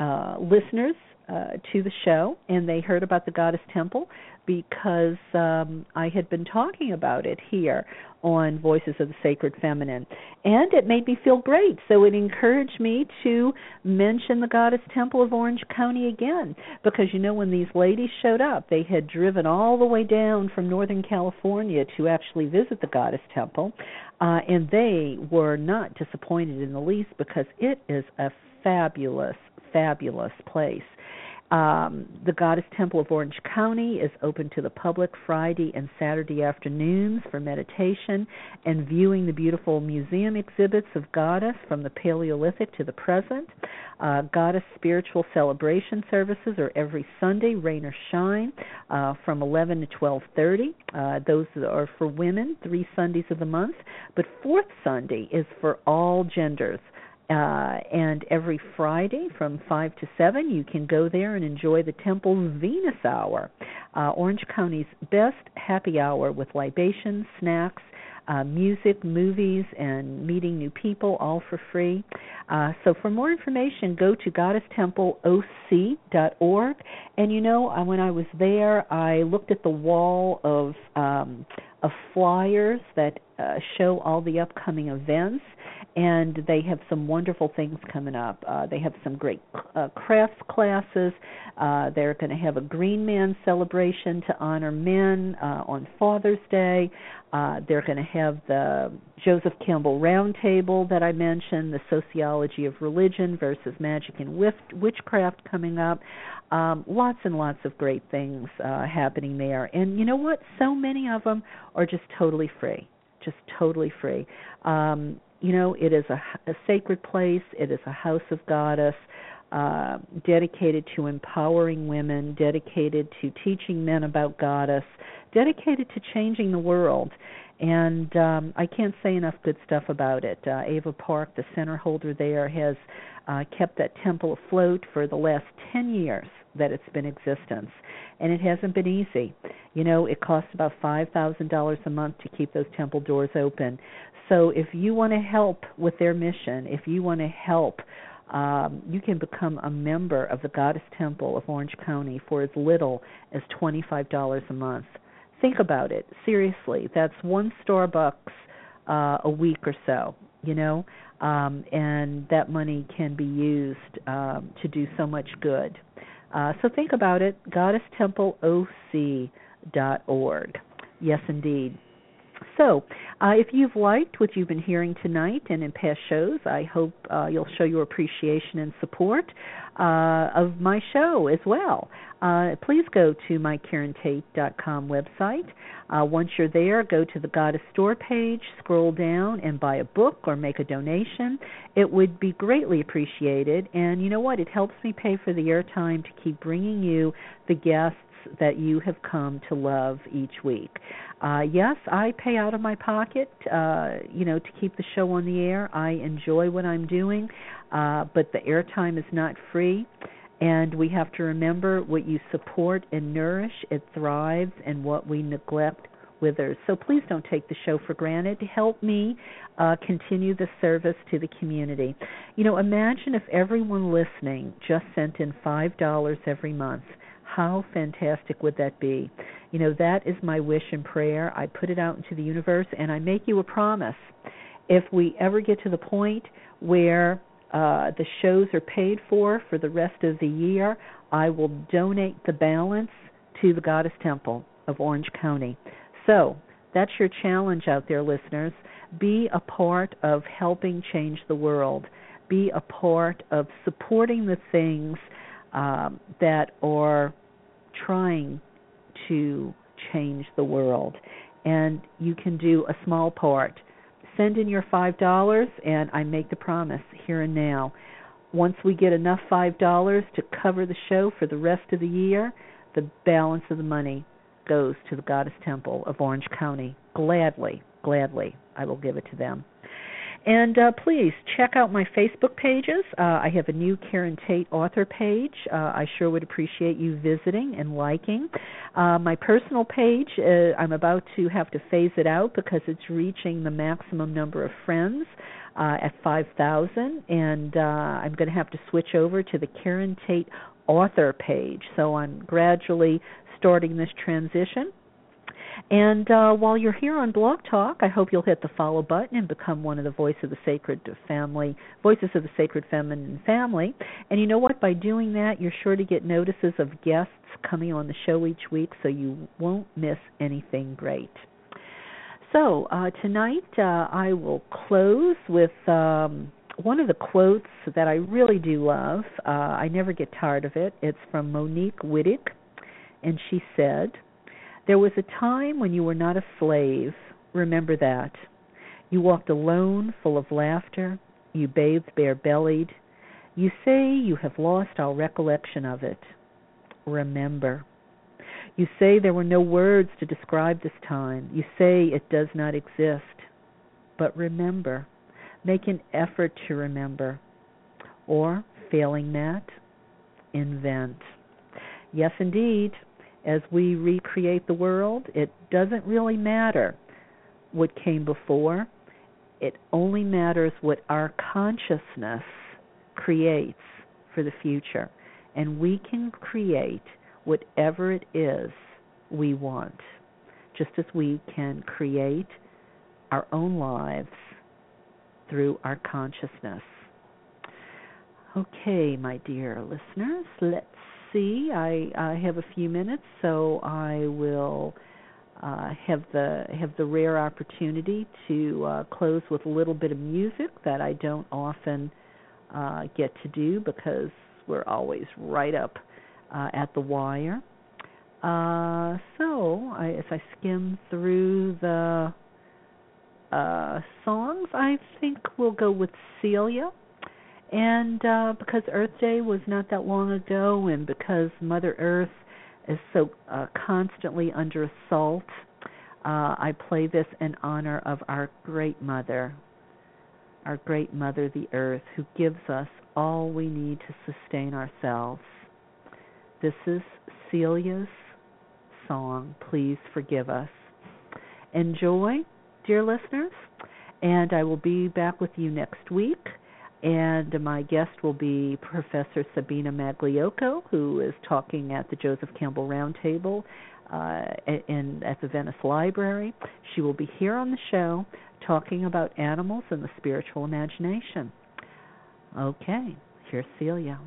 uh, listeners uh, to the show, and they heard about the Goddess Temple because um, I had been talking about it here on Voices of the Sacred Feminine. And it made me feel great. So it encouraged me to mention the Goddess Temple of Orange County again. Because, you know, when these ladies showed up, they had driven all the way down from Northern California to actually visit the Goddess Temple. Uh, and they were not disappointed in the least because it is a fabulous, fabulous place. Um, the Goddess Temple of Orange County is open to the public Friday and Saturday afternoons for meditation and viewing the beautiful museum exhibits of Goddess from the Paleolithic to the present. Uh, Goddess Spiritual Celebration services are every Sunday, rain or shine, uh, from 11 to 12:30. Uh, those are for women, three Sundays of the month. But fourth Sunday is for all genders. Uh, and every Friday from 5 to 7, you can go there and enjoy the Temple's Venus Hour, uh, Orange County's best happy hour with libations, snacks, uh, music, movies, and meeting new people, all for free. Uh, so, for more information, go to goddesstempleoc.org. And you know, uh, when I was there, I looked at the wall of um, of flyers that uh, show all the upcoming events and they have some wonderful things coming up. Uh, they have some great uh, crafts classes. Uh, they're going to have a Green Man celebration to honor men uh, on Father's Day. Uh, they're going to have the Joseph Campbell Roundtable that I mentioned, the sociology of religion versus magic and witchcraft coming up. Um, lots and lots of great things uh, happening there. And you know what? So many of them are just totally free just totally free. Um, you know, it is a, a sacred place. It is a house of goddess, uh, dedicated to empowering women, dedicated to teaching men about goddess, dedicated to changing the world. And um, I can't say enough good stuff about it. Uh, Ava Park, the center holder there, has uh, kept that temple afloat for the last 10 years that it's been existence. And it hasn't been easy. You know, it costs about $5,000 a month to keep those temple doors open. So if you want to help with their mission, if you want to help, um, you can become a member of the Goddess Temple of Orange County for as little as $25 a month. Think about it. Seriously, that's one Starbucks uh, a week or so, you know, um, and that money can be used um, to do so much good. Uh, so think about it, goddesstempleoc.org. Yes, indeed. So, uh, if you've liked what you've been hearing tonight and in past shows, I hope uh, you'll show your appreciation and support uh, of my show as well. Uh, please go to my KarenTate.com website. Uh, once you're there, go to the Goddess Store page, scroll down, and buy a book or make a donation. It would be greatly appreciated. And you know what? It helps me pay for the airtime to keep bringing you the guests that you have come to love each week. Uh, yes, I pay out of my pocket, uh, you know, to keep the show on the air. I enjoy what I'm doing, uh, but the airtime is not free. And we have to remember what you support and nourish, it thrives, and what we neglect withers. So please don't take the show for granted. Help me uh, continue the service to the community. You know, imagine if everyone listening just sent in $5 every month. How fantastic would that be? You know, that is my wish and prayer. I put it out into the universe and I make you a promise. If we ever get to the point where uh, the shows are paid for for the rest of the year, I will donate the balance to the Goddess Temple of Orange County. So that's your challenge out there, listeners. Be a part of helping change the world. Be a part of supporting the things um, that are trying to change the world. And you can do a small part. Send in your $5, and I make the promise here and now. Once we get enough $5 to cover the show for the rest of the year, the balance of the money goes to the Goddess Temple of Orange County. Gladly, gladly, I will give it to them. And uh, please check out my Facebook pages. Uh, I have a new Karen Tate author page. Uh, I sure would appreciate you visiting and liking. Uh, my personal page, uh, I'm about to have to phase it out because it's reaching the maximum number of friends uh, at 5,000, and I'm going to have to switch over to the Karen Tate author page. So I'm gradually starting this transition. And uh, while you're here on Blog Talk, I hope you'll hit the follow button and become one of the Voice of the Sacred Family, Voices of the Sacred Feminine Family. And you know what? By doing that, you're sure to get notices of guests coming on the show each week, so you won't miss anything great. So uh, tonight, uh, I will close with. Um, one of the quotes that I really do love, uh, I never get tired of it. It's from Monique Wittig, and she said, there was a time when you were not a slave. Remember that. You walked alone, full of laughter. You bathed bare bellied. You say you have lost all recollection of it. Remember. You say there were no words to describe this time. You say it does not exist. But remember. Make an effort to remember. Or, failing that, invent. Yes, indeed as we recreate the world, it doesn't really matter what came before. It only matters what our consciousness creates for the future. And we can create whatever it is we want, just as we can create our own lives through our consciousness. Okay, my dear listeners, let's see. I, I have a few minutes, so I will uh, have the have the rare opportunity to uh, close with a little bit of music that I don't often uh, get to do because we're always right up uh, at the wire. Uh, so I, as I skim through the uh, songs, I think we'll go with Celia and uh, because Earth Day was not that long ago, and because Mother Earth is so uh, constantly under assault, uh, I play this in honor of our great mother, our great mother, the Earth, who gives us all we need to sustain ourselves. This is Celia's song, Please Forgive Us. Enjoy, dear listeners, and I will be back with you next week and my guest will be Professor Sabina Magliocco, who is talking at the Joseph Campbell Roundtable uh, in at the Venice Library. She will be here on the show talking about animals and the spiritual imagination. Okay, here's Celia.